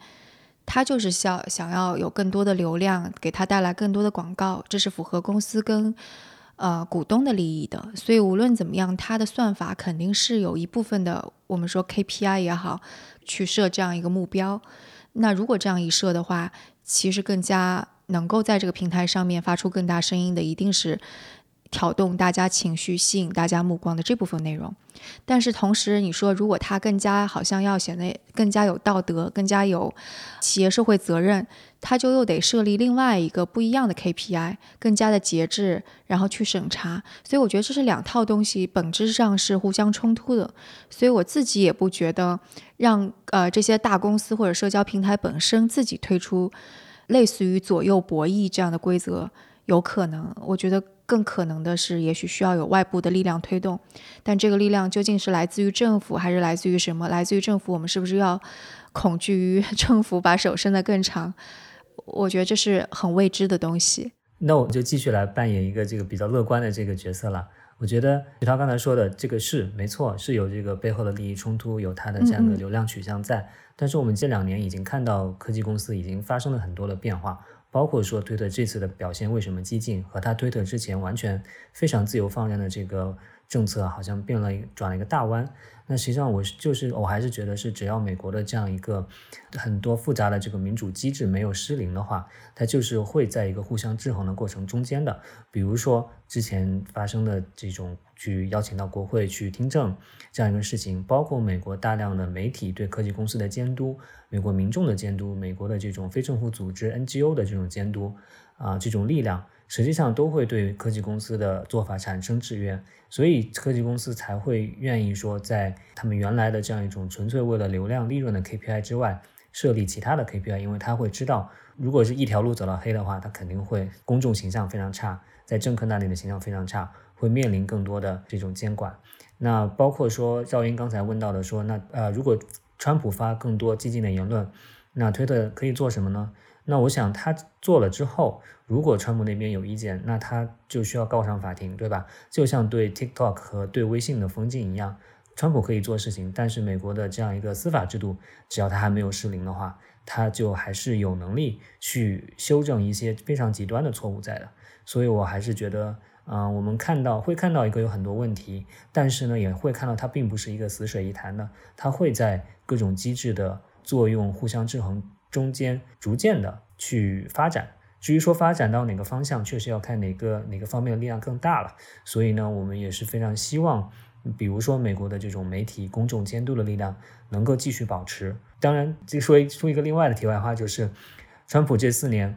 它就是想想要有更多的流量，给它带来更多的广告，这是符合公司跟呃股东的利益的。所以无论怎么样，它的算法肯定是有一部分的，我们说 KPI 也好，去设这样一个目标。那如果这样一设的话，其实更加。能够在这个平台上面发出更大声音的，一定是挑动大家情绪、吸引大家目光的这部分内容。但是同时，你说如果它更加好像要显得更加有道德、更加有企业社会责任，它就又得设立另外一个不一样的 KPI，更加的节制，然后去审查。所以我觉得这是两套东西，本质上是互相冲突的。所以我自己也不觉得让呃这些大公司或者社交平台本身自己推出。类似于左右博弈这样的规则有可能，我觉得更可能的是，也许需要有外部的力量推动。但这个力量究竟是来自于政府，还是来自于什么？来自于政府，我们是不是要恐惧于政府把手伸得更长？我觉得这是很未知的东西。那我就继续来扮演一个这个比较乐观的这个角色了。我觉得徐涛刚才说的这个是没错，是有这个背后的利益冲突，有它的这样的流量取向在。但是我们这两年已经看到科技公司已经发生了很多的变化，包括说推特这次的表现为什么激进，和他推特之前完全非常自由放任的这个政策好像变了转了一个大弯。那实际上我就是我还是觉得是只要美国的这样一个很多复杂的这个民主机制没有失灵的话，它就是会在一个互相制衡的过程中间的。比如说之前发生的这种去邀请到国会去听证这样一个事情，包括美国大量的媒体对科技公司的监督，美国民众的监督，美国的这种非政府组织 NGO 的这种监督啊，这种力量。实际上都会对科技公司的做法产生制约，所以科技公司才会愿意说，在他们原来的这样一种纯粹为了流量利润的 KPI 之外，设立其他的 KPI，因为他会知道，如果是一条路走到黑的话，他肯定会公众形象非常差，在政客那里的形象非常差，会面临更多的这种监管。那包括说赵英刚才问到的说，那呃，如果川普发更多激进的言论，那推特可以做什么呢？那我想他做了之后，如果川普那边有意见，那他就需要告上法庭，对吧？就像对 TikTok 和对微信的封禁一样，川普可以做事情，但是美国的这样一个司法制度，只要他还没有失灵的话，他就还是有能力去修正一些非常极端的错误在的。所以我还是觉得，嗯，我们看到会看到一个有很多问题，但是呢，也会看到它并不是一个死水一潭的，它会在各种机制的作用互相制衡。中间逐渐的去发展，至于说发展到哪个方向，确实要看哪个哪个方面的力量更大了。所以呢，我们也是非常希望，比如说美国的这种媒体公众监督的力量能够继续保持。当然，这说说一个另外的题外话，就是川普这四年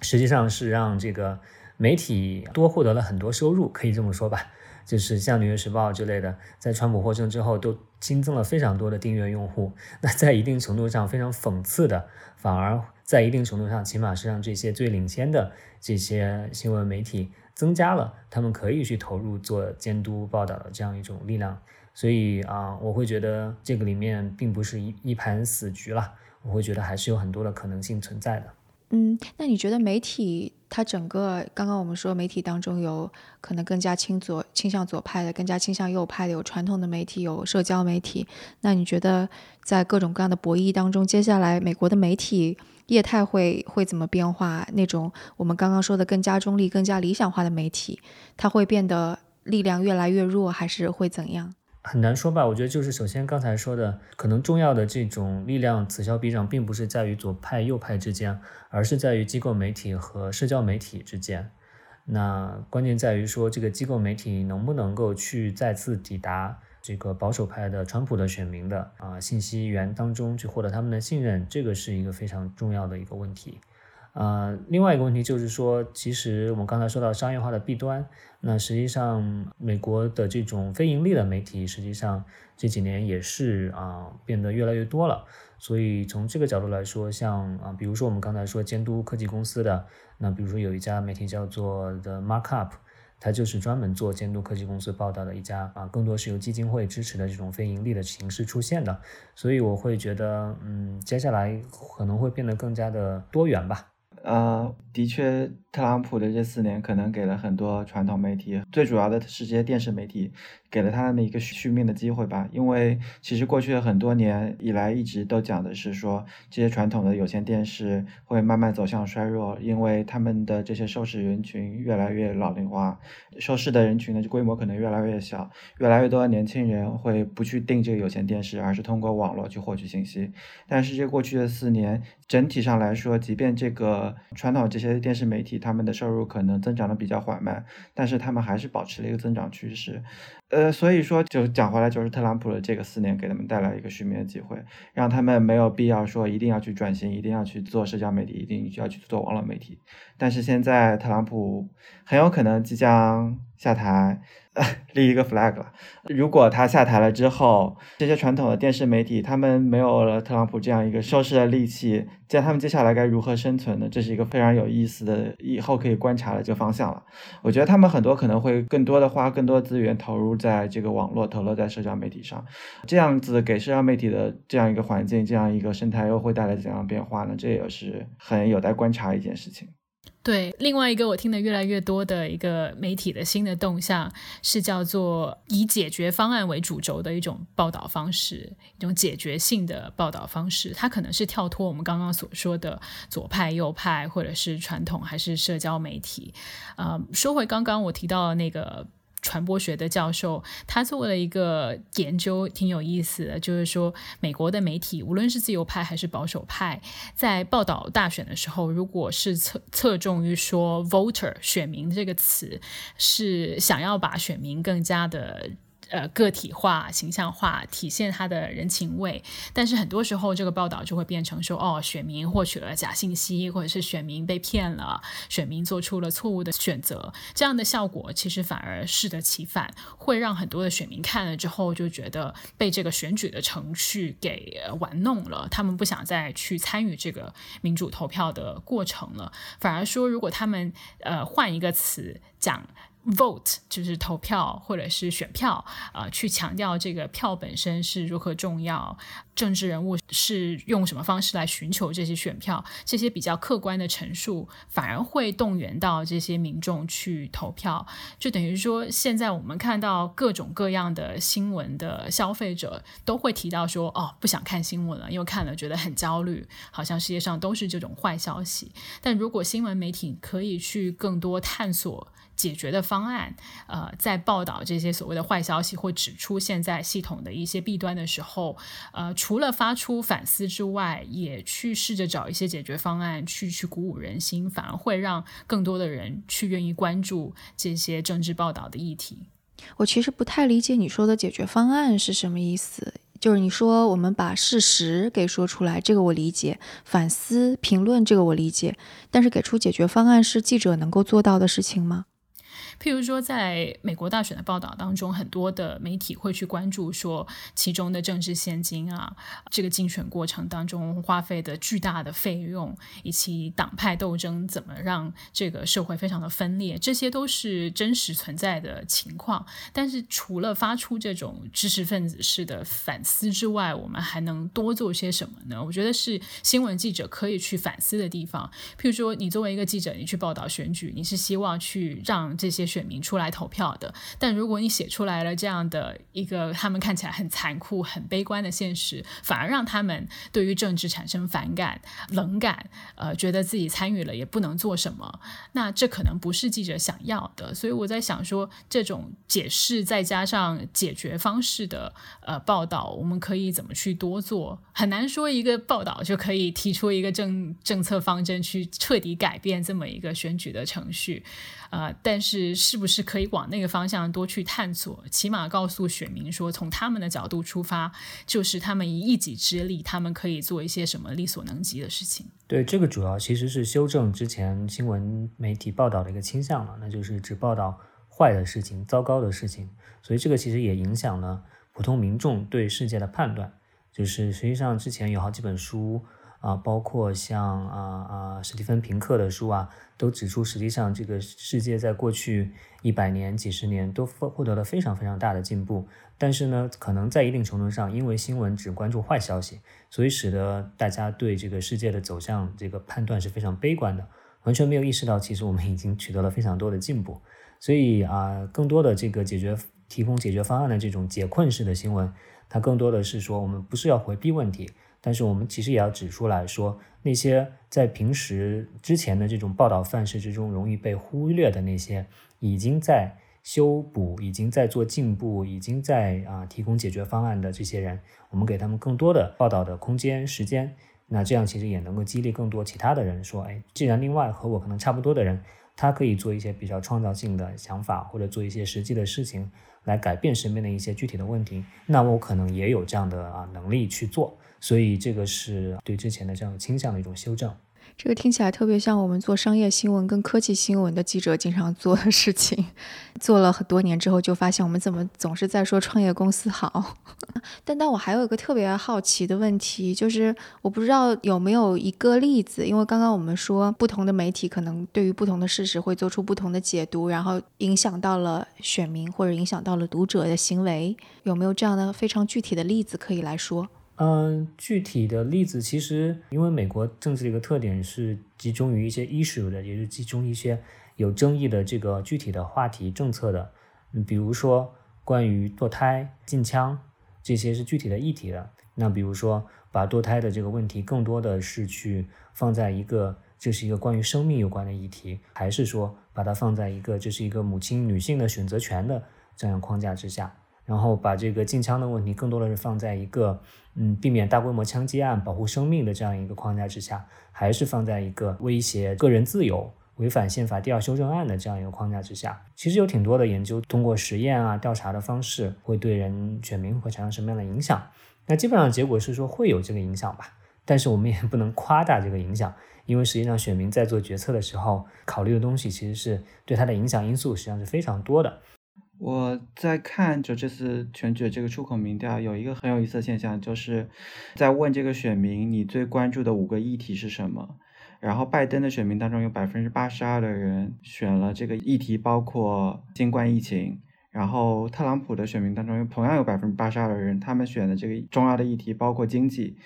实际上是让这个媒体多获得了很多收入，可以这么说吧。就是像《纽约时报》之类的，在川普获胜之后，都新增了非常多的订阅用户。那在一定程度上非常讽刺的，反而在一定程度上，起码是让这些最领先的这些新闻媒体增加了他们可以去投入做监督报道的这样一种力量。所以啊，我会觉得这个里面并不是一一盘死局了，我会觉得还是有很多的可能性存在的。嗯，那你觉得媒体它整个刚刚我们说媒体当中有可能更加倾左倾向左派的，更加倾向右派的，有传统的媒体，有社交媒体。那你觉得在各种各样的博弈当中，接下来美国的媒体业态会会怎么变化？那种我们刚刚说的更加中立、更加理想化的媒体，它会变得力量越来越弱，还是会怎样？很难说吧，我觉得就是首先刚才说的，可能重要的这种力量此消彼长，并不是在于左派右派之间，而是在于机构媒体和社交媒体之间。那关键在于说，这个机构媒体能不能够去再次抵达这个保守派的川普的选民的啊信息源当中去获得他们的信任，这个是一个非常重要的一个问题。呃，另外一个问题就是说，其实我们刚才说到商业化的弊端，那实际上美国的这种非盈利的媒体，实际上这几年也是啊变得越来越多了。所以从这个角度来说，像啊，比如说我们刚才说监督科技公司的，那比如说有一家媒体叫做 The Markup，它就是专门做监督科技公司报道的一家啊，更多是由基金会支持的这种非盈利的形式出现的。所以我会觉得，嗯，接下来可能会变得更加的多元吧。啊，的确，特朗普的这四年可能给了很多传统媒体，最主要的是这些电视媒体，给了他们一个续命的机会吧。因为其实过去的很多年以来，一直都讲的是说，这些传统的有线电视会慢慢走向衰弱，因为他们的这些收视人群越来越老龄化，收视的人群呢就规模可能越来越小，越来越多的年轻人会不去订这个有线电视，而是通过网络去获取信息。但是这过去的四年，整体上来说，即便这个传统这些电视媒体，他们的收入可能增长的比较缓慢，但是他们还是保持了一个增长趋势。呃，所以说就讲回来，就是特朗普的这个四年给他们带来一个续命的机会，让他们没有必要说一定要去转型，一定要去做社交媒体，一定要去做网络媒体。但是现在特朗普很有可能即将下台。立一个 flag 了。如果他下台了之后，这些传统的电视媒体他们没有了特朗普这样一个收视的利器，接他们接下来该如何生存呢？这是一个非常有意思的，以后可以观察的这个方向了。我觉得他们很多可能会更多的花更多资源投入在这个网络，投入在社交媒体上，这样子给社交媒体的这样一个环境，这样一个生态又会带来怎样变化呢？这也是很有待观察一件事情。对，另外一个我听得越来越多的一个媒体的新的动向是叫做以解决方案为主轴的一种报道方式，一种解决性的报道方式。它可能是跳脱我们刚刚所说的左派、右派，或者是传统还是社交媒体。呃，说回刚刚我提到的那个。传播学的教授，他做了一个研究，挺有意思的，就是说，美国的媒体，无论是自由派还是保守派，在报道大选的时候，如果是侧侧重于说 “voter” 选民这个词，是想要把选民更加的。呃，个体化、形象化，体现他的人情味。但是很多时候，这个报道就会变成说，哦，选民获取了假信息，或者是选民被骗了，选民做出了错误的选择。这样的效果其实反而适得其反，会让很多的选民看了之后就觉得被这个选举的程序给玩弄了，他们不想再去参与这个民主投票的过程了。反而说，如果他们呃换一个词讲。Vote 就是投票或者是选票，呃，去强调这个票本身是如何重要，政治人物是用什么方式来寻求这些选票，这些比较客观的陈述，反而会动员到这些民众去投票。就等于说，现在我们看到各种各样的新闻的消费者都会提到说，哦，不想看新闻了，因为看了觉得很焦虑，好像世界上都是这种坏消息。但如果新闻媒体可以去更多探索。解决的方案，呃，在报道这些所谓的坏消息或指出现在系统的一些弊端的时候，呃，除了发出反思之外，也去试着找一些解决方案，去去鼓舞人心，反而会让更多的人去愿意关注这些政治报道的议题。我其实不太理解你说的解决方案是什么意思，就是你说我们把事实给说出来，这个我理解；反思评论这个我理解，但是给出解决方案是记者能够做到的事情吗？譬如说，在美国大选的报道当中，很多的媒体会去关注说其中的政治现金啊，这个竞选过程当中花费的巨大的费用，以及党派斗争怎么让这个社会非常的分裂，这些都是真实存在的情况。但是，除了发出这种知识分子式的反思之外，我们还能多做些什么呢？我觉得是新闻记者可以去反思的地方。譬如说，你作为一个记者，你去报道选举，你是希望去让这些。选民出来投票的，但如果你写出来了这样的一个他们看起来很残酷、很悲观的现实，反而让他们对于政治产生反感、冷感，呃，觉得自己参与了也不能做什么，那这可能不是记者想要的。所以我在想说，这种解释再加上解决方式的呃报道，我们可以怎么去多做？很难说一个报道就可以提出一个政政策方针去彻底改变这么一个选举的程序，呃，但是。是不是可以往那个方向多去探索？起码告诉选民说，从他们的角度出发，就是他们以一己之力，他们可以做一些什么力所能及的事情。对，这个主要其实是修正之前新闻媒体报道的一个倾向了，那就是只报道坏的事情、糟糕的事情，所以这个其实也影响了普通民众对世界的判断。就是实际上之前有好几本书。啊，包括像啊啊史蒂芬平克的书啊，都指出，实际上这个世界在过去一百年、几十年都获获得了非常非常大的进步。但是呢，可能在一定程度上，因为新闻只关注坏消息，所以使得大家对这个世界的走向这个判断是非常悲观的，完全没有意识到其实我们已经取得了非常多的进步。所以啊，更多的这个解决提供解决方案的这种解困式的新闻，它更多的是说我们不是要回避问题。但是我们其实也要指出来说，那些在平时之前的这种报道范式之中容易被忽略的那些，已经在修补、已经在做进步、已经在啊提供解决方案的这些人，我们给他们更多的报道的空间、时间，那这样其实也能够激励更多其他的人说，哎，既然另外和我可能差不多的人，他可以做一些比较创造性的想法，或者做一些实际的事情来改变身边的一些具体的问题，那我可能也有这样的啊能力去做。所以这个是对之前的这样倾向的一种修正。这个听起来特别像我们做商业新闻跟科技新闻的记者经常做的事情。做了很多年之后，就发现我们怎么总是在说创业公司好。但但我还有一个特别好奇的问题，就是我不知道有没有一个例子，因为刚刚我们说不同的媒体可能对于不同的事实会做出不同的解读，然后影响到了选民或者影响到了读者的行为，有没有这样的非常具体的例子可以来说？嗯，具体的例子其实，因为美国政治的一个特点是集中于一些 issue 的，也是集中一些有争议的这个具体的话题政策的。嗯，比如说关于堕胎、禁枪这些是具体的议题的。那比如说把堕胎的这个问题更多的是去放在一个这是一个关于生命有关的议题，还是说把它放在一个这是一个母亲女性的选择权的这样框架之下？然后把这个禁枪的问题更多的是放在一个，嗯，避免大规模枪击案、保护生命的这样一个框架之下，还是放在一个威胁个人自由、违反宪法第二修正案的这样一个框架之下？其实有挺多的研究，通过实验啊、调查的方式，会对人选民会产生什么样的影响？那基本上结果是说会有这个影响吧，但是我们也不能夸大这个影响，因为实际上选民在做决策的时候考虑的东西，其实是对它的影响因素实际上是非常多的。我在看就这次全举这个出口民调，有一个很有意思的现象，就是在问这个选民你最关注的五个议题是什么。然后拜登的选民当中有百分之八十二的人选了这个议题，包括新冠疫情。然后特朗普的选民当中同样有百分之八十二的人，他们选的这个重要的议题包括经济。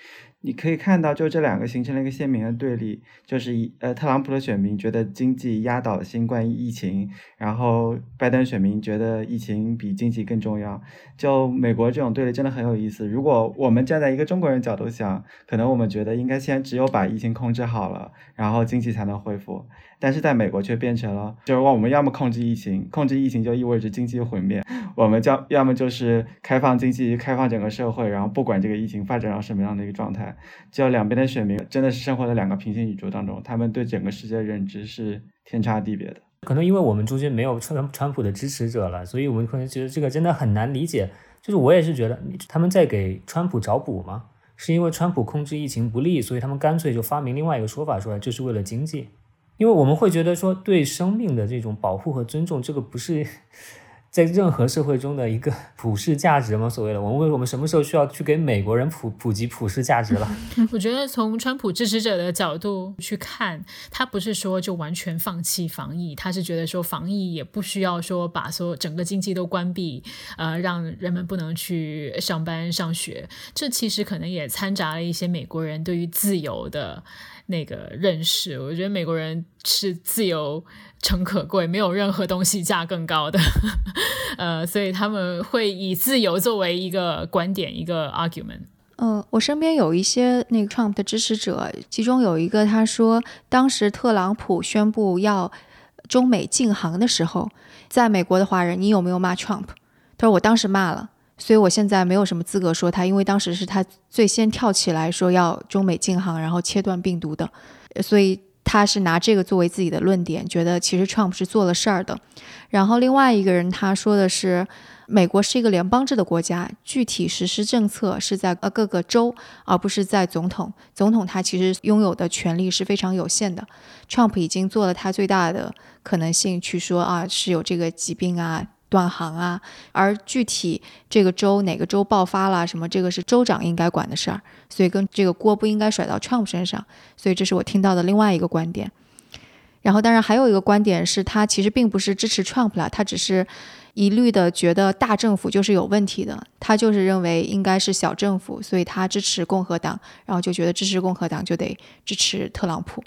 你可以看到，就这两个形成了一个鲜明的对立，就是一呃，特朗普的选民觉得经济压倒了新冠疫情，然后拜登选民觉得疫情比经济更重要。就美国这种对立真的很有意思。如果我们站在一个中国人角度想，可能我们觉得应该先只有把疫情控制好了，然后经济才能恢复。但是在美国却变成了，就是我们要么控制疫情，控制疫情就意味着经济毁灭；我们将要么就是开放经济，开放整个社会，然后不管这个疫情发展到什么样的一个状态。就两边的选民真的是生活在两个平行宇宙当中，他们对整个世界的认知是天差地别的。可能因为我们中间没有川川普的支持者了，所以我们可能觉得这个真的很难理解。就是我也是觉得，他们在给川普找补吗？是因为川普控制疫情不利，所以他们干脆就发明另外一个说法出来，就是为了经济。因为我们会觉得说，对生命的这种保护和尊重，这个不是。在任何社会中的一个普世价值吗？所谓的我们为我们什么时候需要去给美国人普普及普世价值了？我觉得从川普支持者的角度去看，他不是说就完全放弃防疫，他是觉得说防疫也不需要说把所有整个经济都关闭，呃，让人们不能去上班上学。这其实可能也掺杂了一些美国人对于自由的。那个认识，我觉得美国人是自由诚可贵，没有任何东西价更高的，呃，所以他们会以自由作为一个观点，一个 argument。嗯，我身边有一些那个 Trump 的支持者，其中有一个他说，当时特朗普宣布要中美禁航的时候，在美国的华人，你有没有骂 Trump？他说我当时骂了。所以我现在没有什么资格说他，因为当时是他最先跳起来说要中美禁航，然后切断病毒的，所以他是拿这个作为自己的论点，觉得其实 Trump 是做了事儿的。然后另外一个人他说的是，美国是一个联邦制的国家，具体实施政策是在呃各个州，而不是在总统。总统他其实拥有的权利是非常有限的。Trump 已经做了他最大的可能性去说啊，是有这个疾病啊。断航啊，而具体这个州哪个州爆发了什么，这个是州长应该管的事儿，所以跟这个锅不应该甩到 Trump 身上。所以这是我听到的另外一个观点。然后当然还有一个观点是他其实并不是支持 Trump 了，他只是一律的觉得大政府就是有问题的，他就是认为应该是小政府，所以他支持共和党，然后就觉得支持共和党就得支持特朗普，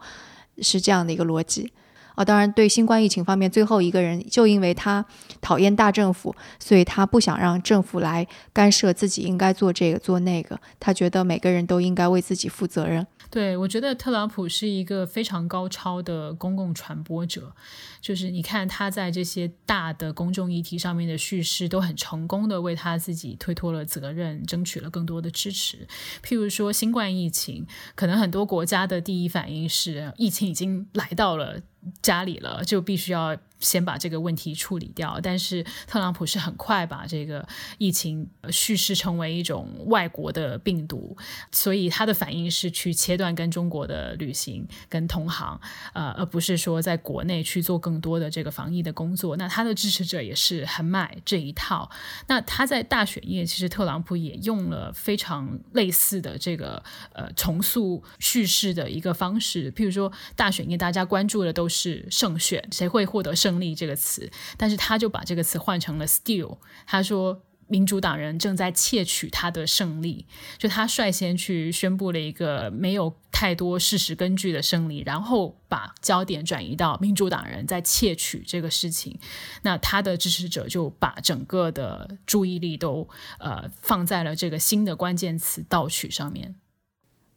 是这样的一个逻辑。啊，当然，对新冠疫情方面，最后一个人就因为他讨厌大政府，所以他不想让政府来干涉自己应该做这个做那个。他觉得每个人都应该为自己负责任。对，我觉得特朗普是一个非常高超的公共传播者，就是你看他在这些大的公众议题上面的叙事都很成功的为他自己推脱了责任，争取了更多的支持。譬如说新冠疫情，可能很多国家的第一反应是疫情已经来到了家里了，就必须要。先把这个问题处理掉，但是特朗普是很快把这个疫情叙事成为一种外国的病毒，所以他的反应是去切断跟中国的旅行、跟同行，呃，而不是说在国内去做更多的这个防疫的工作。那他的支持者也是很买这一套。那他在大选夜，其实特朗普也用了非常类似的这个呃重塑叙事的一个方式，譬如说大选夜大家关注的都是是胜选，谁会获得。胜利这个词，但是他就把这个词换成了 steal。他说民主党人正在窃取他的胜利，就他率先去宣布了一个没有太多事实根据的胜利，然后把焦点转移到民主党人在窃取这个事情。那他的支持者就把整个的注意力都呃放在了这个新的关键词盗取上面。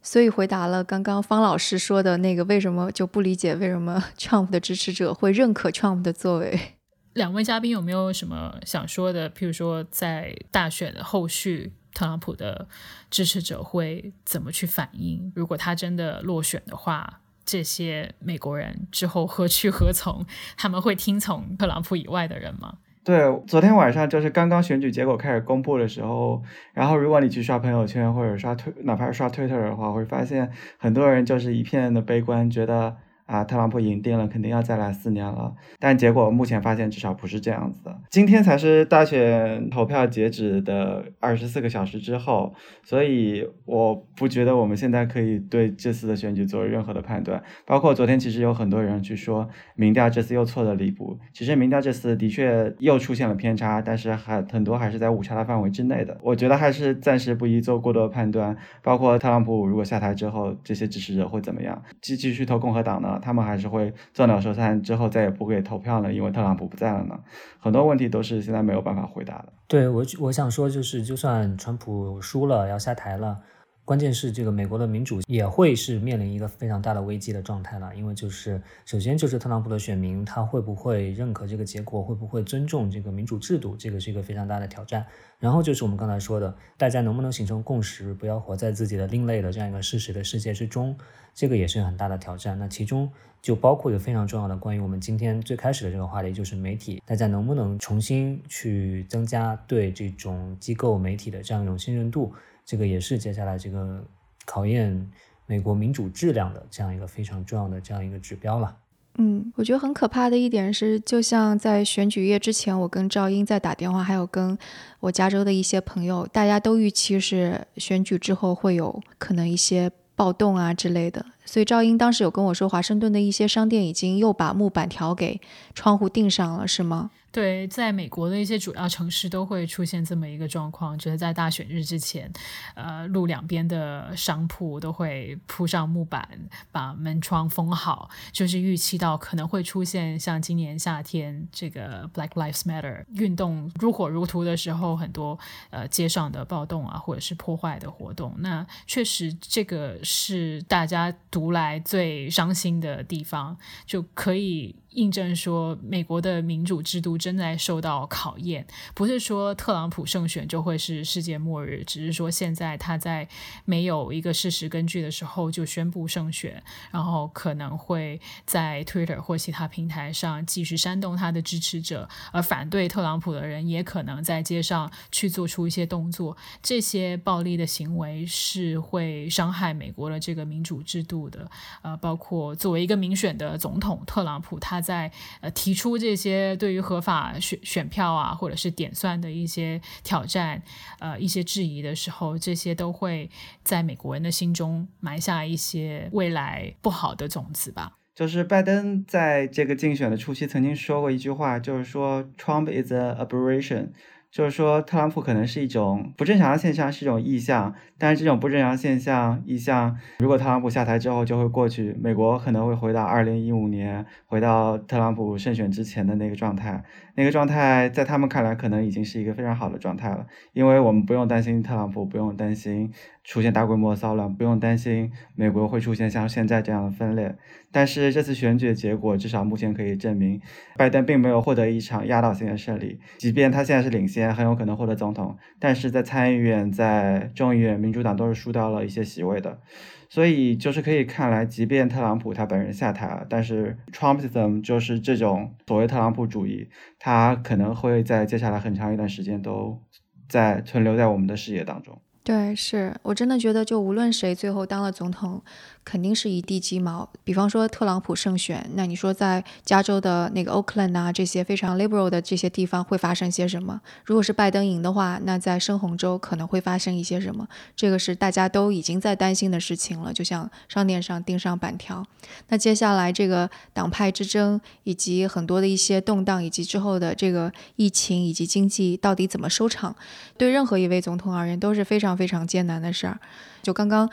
所以回答了刚刚方老师说的那个，为什么就不理解为什么 Trump 的支持者会认可 Trump 的作为？两位嘉宾有没有什么想说的？譬如说，在大选的后续，特朗普的支持者会怎么去反应？如果他真的落选的话，这些美国人之后何去何从？他们会听从特朗普以外的人吗？对，昨天晚上就是刚刚选举结果开始公布的时候，然后如果你去刷朋友圈或者刷推，哪怕是刷 Twitter 的话，会发现很多人就是一片的悲观，觉得。啊，特朗普赢定了，肯定要再来四年了。但结果目前发现，至少不是这样子的。今天才是大选投票截止的二十四个小时之后，所以我不觉得我们现在可以对这次的选举做任何的判断。包括昨天，其实有很多人去说，民调这次又错的离谱。其实民调这次的确又出现了偏差，但是还很多还是在误差的范围之内的。我觉得还是暂时不宜做过多的判断。包括特朗普如果下台之后，这些支持者会怎么样？继继续投共和党呢？他们还是会做鸟兽散，之后再也不会投票了，因为特朗普不在了呢。很多问题都是现在没有办法回答的。对我，我想说就是，就算川普输了要下台了。关键是这个美国的民主也会是面临一个非常大的危机的状态了，因为就是首先就是特朗普的选民他会不会认可这个结果，会不会尊重这个民主制度，这个是一个非常大的挑战。然后就是我们刚才说的，大家能不能形成共识，不要活在自己的另类的这样一个事实的世界之中，这个也是很大的挑战。那其中就包括一个非常重要的关于我们今天最开始的这个话题，就是媒体，大家能不能重新去增加对这种机构媒体的这样一种信任度。这个也是接下来这个考验美国民主质量的这样一个非常重要的这样一个指标了。嗯，我觉得很可怕的一点是，就像在选举夜之前，我跟赵英在打电话，还有跟我加州的一些朋友，大家都预期是选举之后会有可能一些暴动啊之类的。所以赵英当时有跟我说，华盛顿的一些商店已经又把木板条给窗户钉上了，是吗？对，在美国的一些主要城市都会出现这么一个状况，就是在大选日之前，呃，路两边的商铺都会铺上木板，把门窗封好，就是预期到可能会出现像今年夏天这个 Black Lives Matter 运动如火如荼的时候，很多呃街上的暴动啊，或者是破坏的活动。那确实，这个是大家读来最伤心的地方，就可以。印证说，美国的民主制度正在受到考验。不是说特朗普胜选就会是世界末日，只是说现在他在没有一个事实根据的时候就宣布胜选，然后可能会在 Twitter 或其他平台上继续煽动他的支持者，而反对特朗普的人也可能在街上去做出一些动作。这些暴力的行为是会伤害美国的这个民主制度的。呃，包括作为一个民选的总统，特朗普他在呃提出这些对于合法选选票啊，或者是点算的一些挑战，呃，一些质疑的时候，这些都会在美国人的心中埋下一些未来不好的种子吧。就是拜登在这个竞选的初期曾经说过一句话，就是说 Trump is a aberration。就是说，特朗普可能是一种不正常的现象，是一种异象。但是这种不正常现象、一向，如果特朗普下台之后就会过去，美国可能会回到二零一五年，回到特朗普胜选之前的那个状态。那个状态在他们看来，可能已经是一个非常好的状态了，因为我们不用担心特朗普，不用担心出现大规模骚乱，不用担心美国会出现像现在这样的分裂。但是这次选举的结果，至少目前可以证明，拜登并没有获得一场压倒性的胜利。即便他现在是领先，很有可能获得总统，但是在参议院、在众议院，民主党都是输掉了一些席位的。所以就是可以看来，即便特朗普他本人下台了，但是 Trumpism 就是这种所谓特朗普主义，他可能会在接下来很长一段时间都在存留在我们的视野当中。对，是我真的觉得，就无论谁最后当了总统，肯定是一地鸡毛。比方说特朗普胜选，那你说在加州的那个 Oakland 啊，这些非常 liberal 的这些地方会发生些什么？如果是拜登赢的话，那在深红州可能会发生一些什么？这个是大家都已经在担心的事情了，就像商店上钉上板条。那接下来这个党派之争，以及很多的一些动荡，以及之后的这个疫情以及经济到底怎么收场，对任何一位总统而言都是非常。非常艰难的事儿，就刚刚，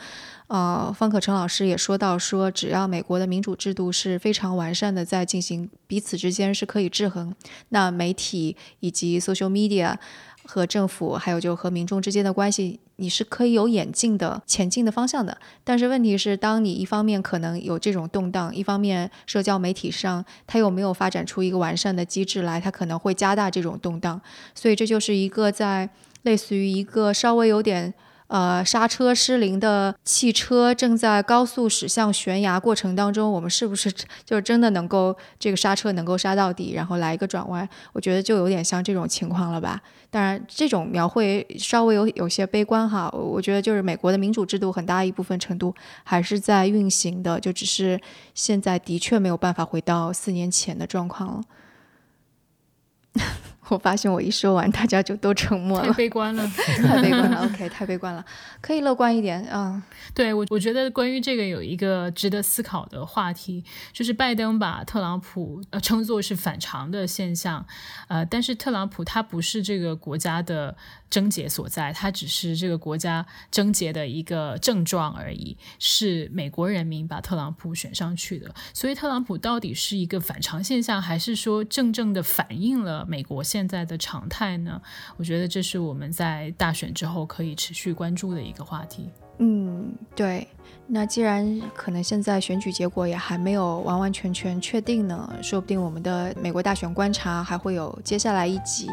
呃，方可成老师也说到，说只要美国的民主制度是非常完善的，在进行彼此之间是可以制衡，那媒体以及 social media 和政府，还有就和民众之间的关系，你是可以有演进的前进的方向的。但是问题是，当你一方面可能有这种动荡，一方面社交媒体上它又没有发展出一个完善的机制来，它可能会加大这种动荡。所以这就是一个在。类似于一个稍微有点呃刹车失灵的汽车正在高速驶向悬崖过程当中，我们是不是 就是真的能够这个刹车能够刹到底，然后来一个转弯？我觉得就有点像这种情况了吧。当然，这种描绘稍微有有些悲观哈。我觉得就是美国的民主制度很大一部分程度还是在运行的，就只是现在的确没有办法回到四年前的状况了。我发现我一说完，大家就都沉默了。太悲观了，太悲观了。OK，太悲观了，可以乐观一点啊。对我，我觉得关于这个有一个值得思考的话题，就是拜登把特朗普呃称作是反常的现象，呃，但是特朗普他不是这个国家的。症结所在，他只是这个国家症结的一个症状而已，是美国人民把特朗普选上去的。所以，特朗普到底是一个反常现象，还是说正正的反映了美国现现在的常态呢？我觉得这是我们在大选之后可以持续关注的一个话题。嗯，对。那既然可能现在选举结果也还没有完完全全确定呢，说不定我们的美国大选观察还会有接下来一集。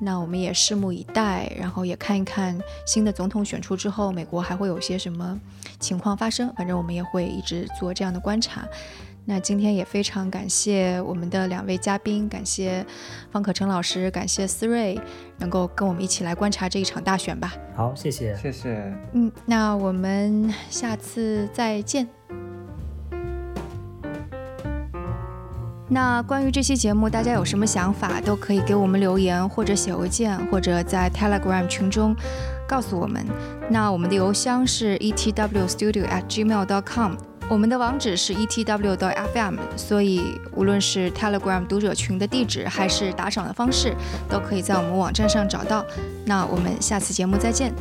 那我们也拭目以待，然后也看一看新的总统选出之后，美国还会有些什么情况发生。反正我们也会一直做这样的观察。那今天也非常感谢我们的两位嘉宾，感谢方可成老师，感谢思睿，能够跟我们一起来观察这一场大选吧。好，谢谢，谢谢。嗯，那我们下次再见。那关于这期节目，大家有什么想法，都可以给我们留言，或者写邮件，或者在 Telegram 群中告诉我们。那我们的邮箱是 etwstudio@gmail.com，我们的网址是 etw.fm。所以无论是 Telegram 读者群的地址，还是打赏的方式，都可以在我们网站上找到。那我们下次节目再见。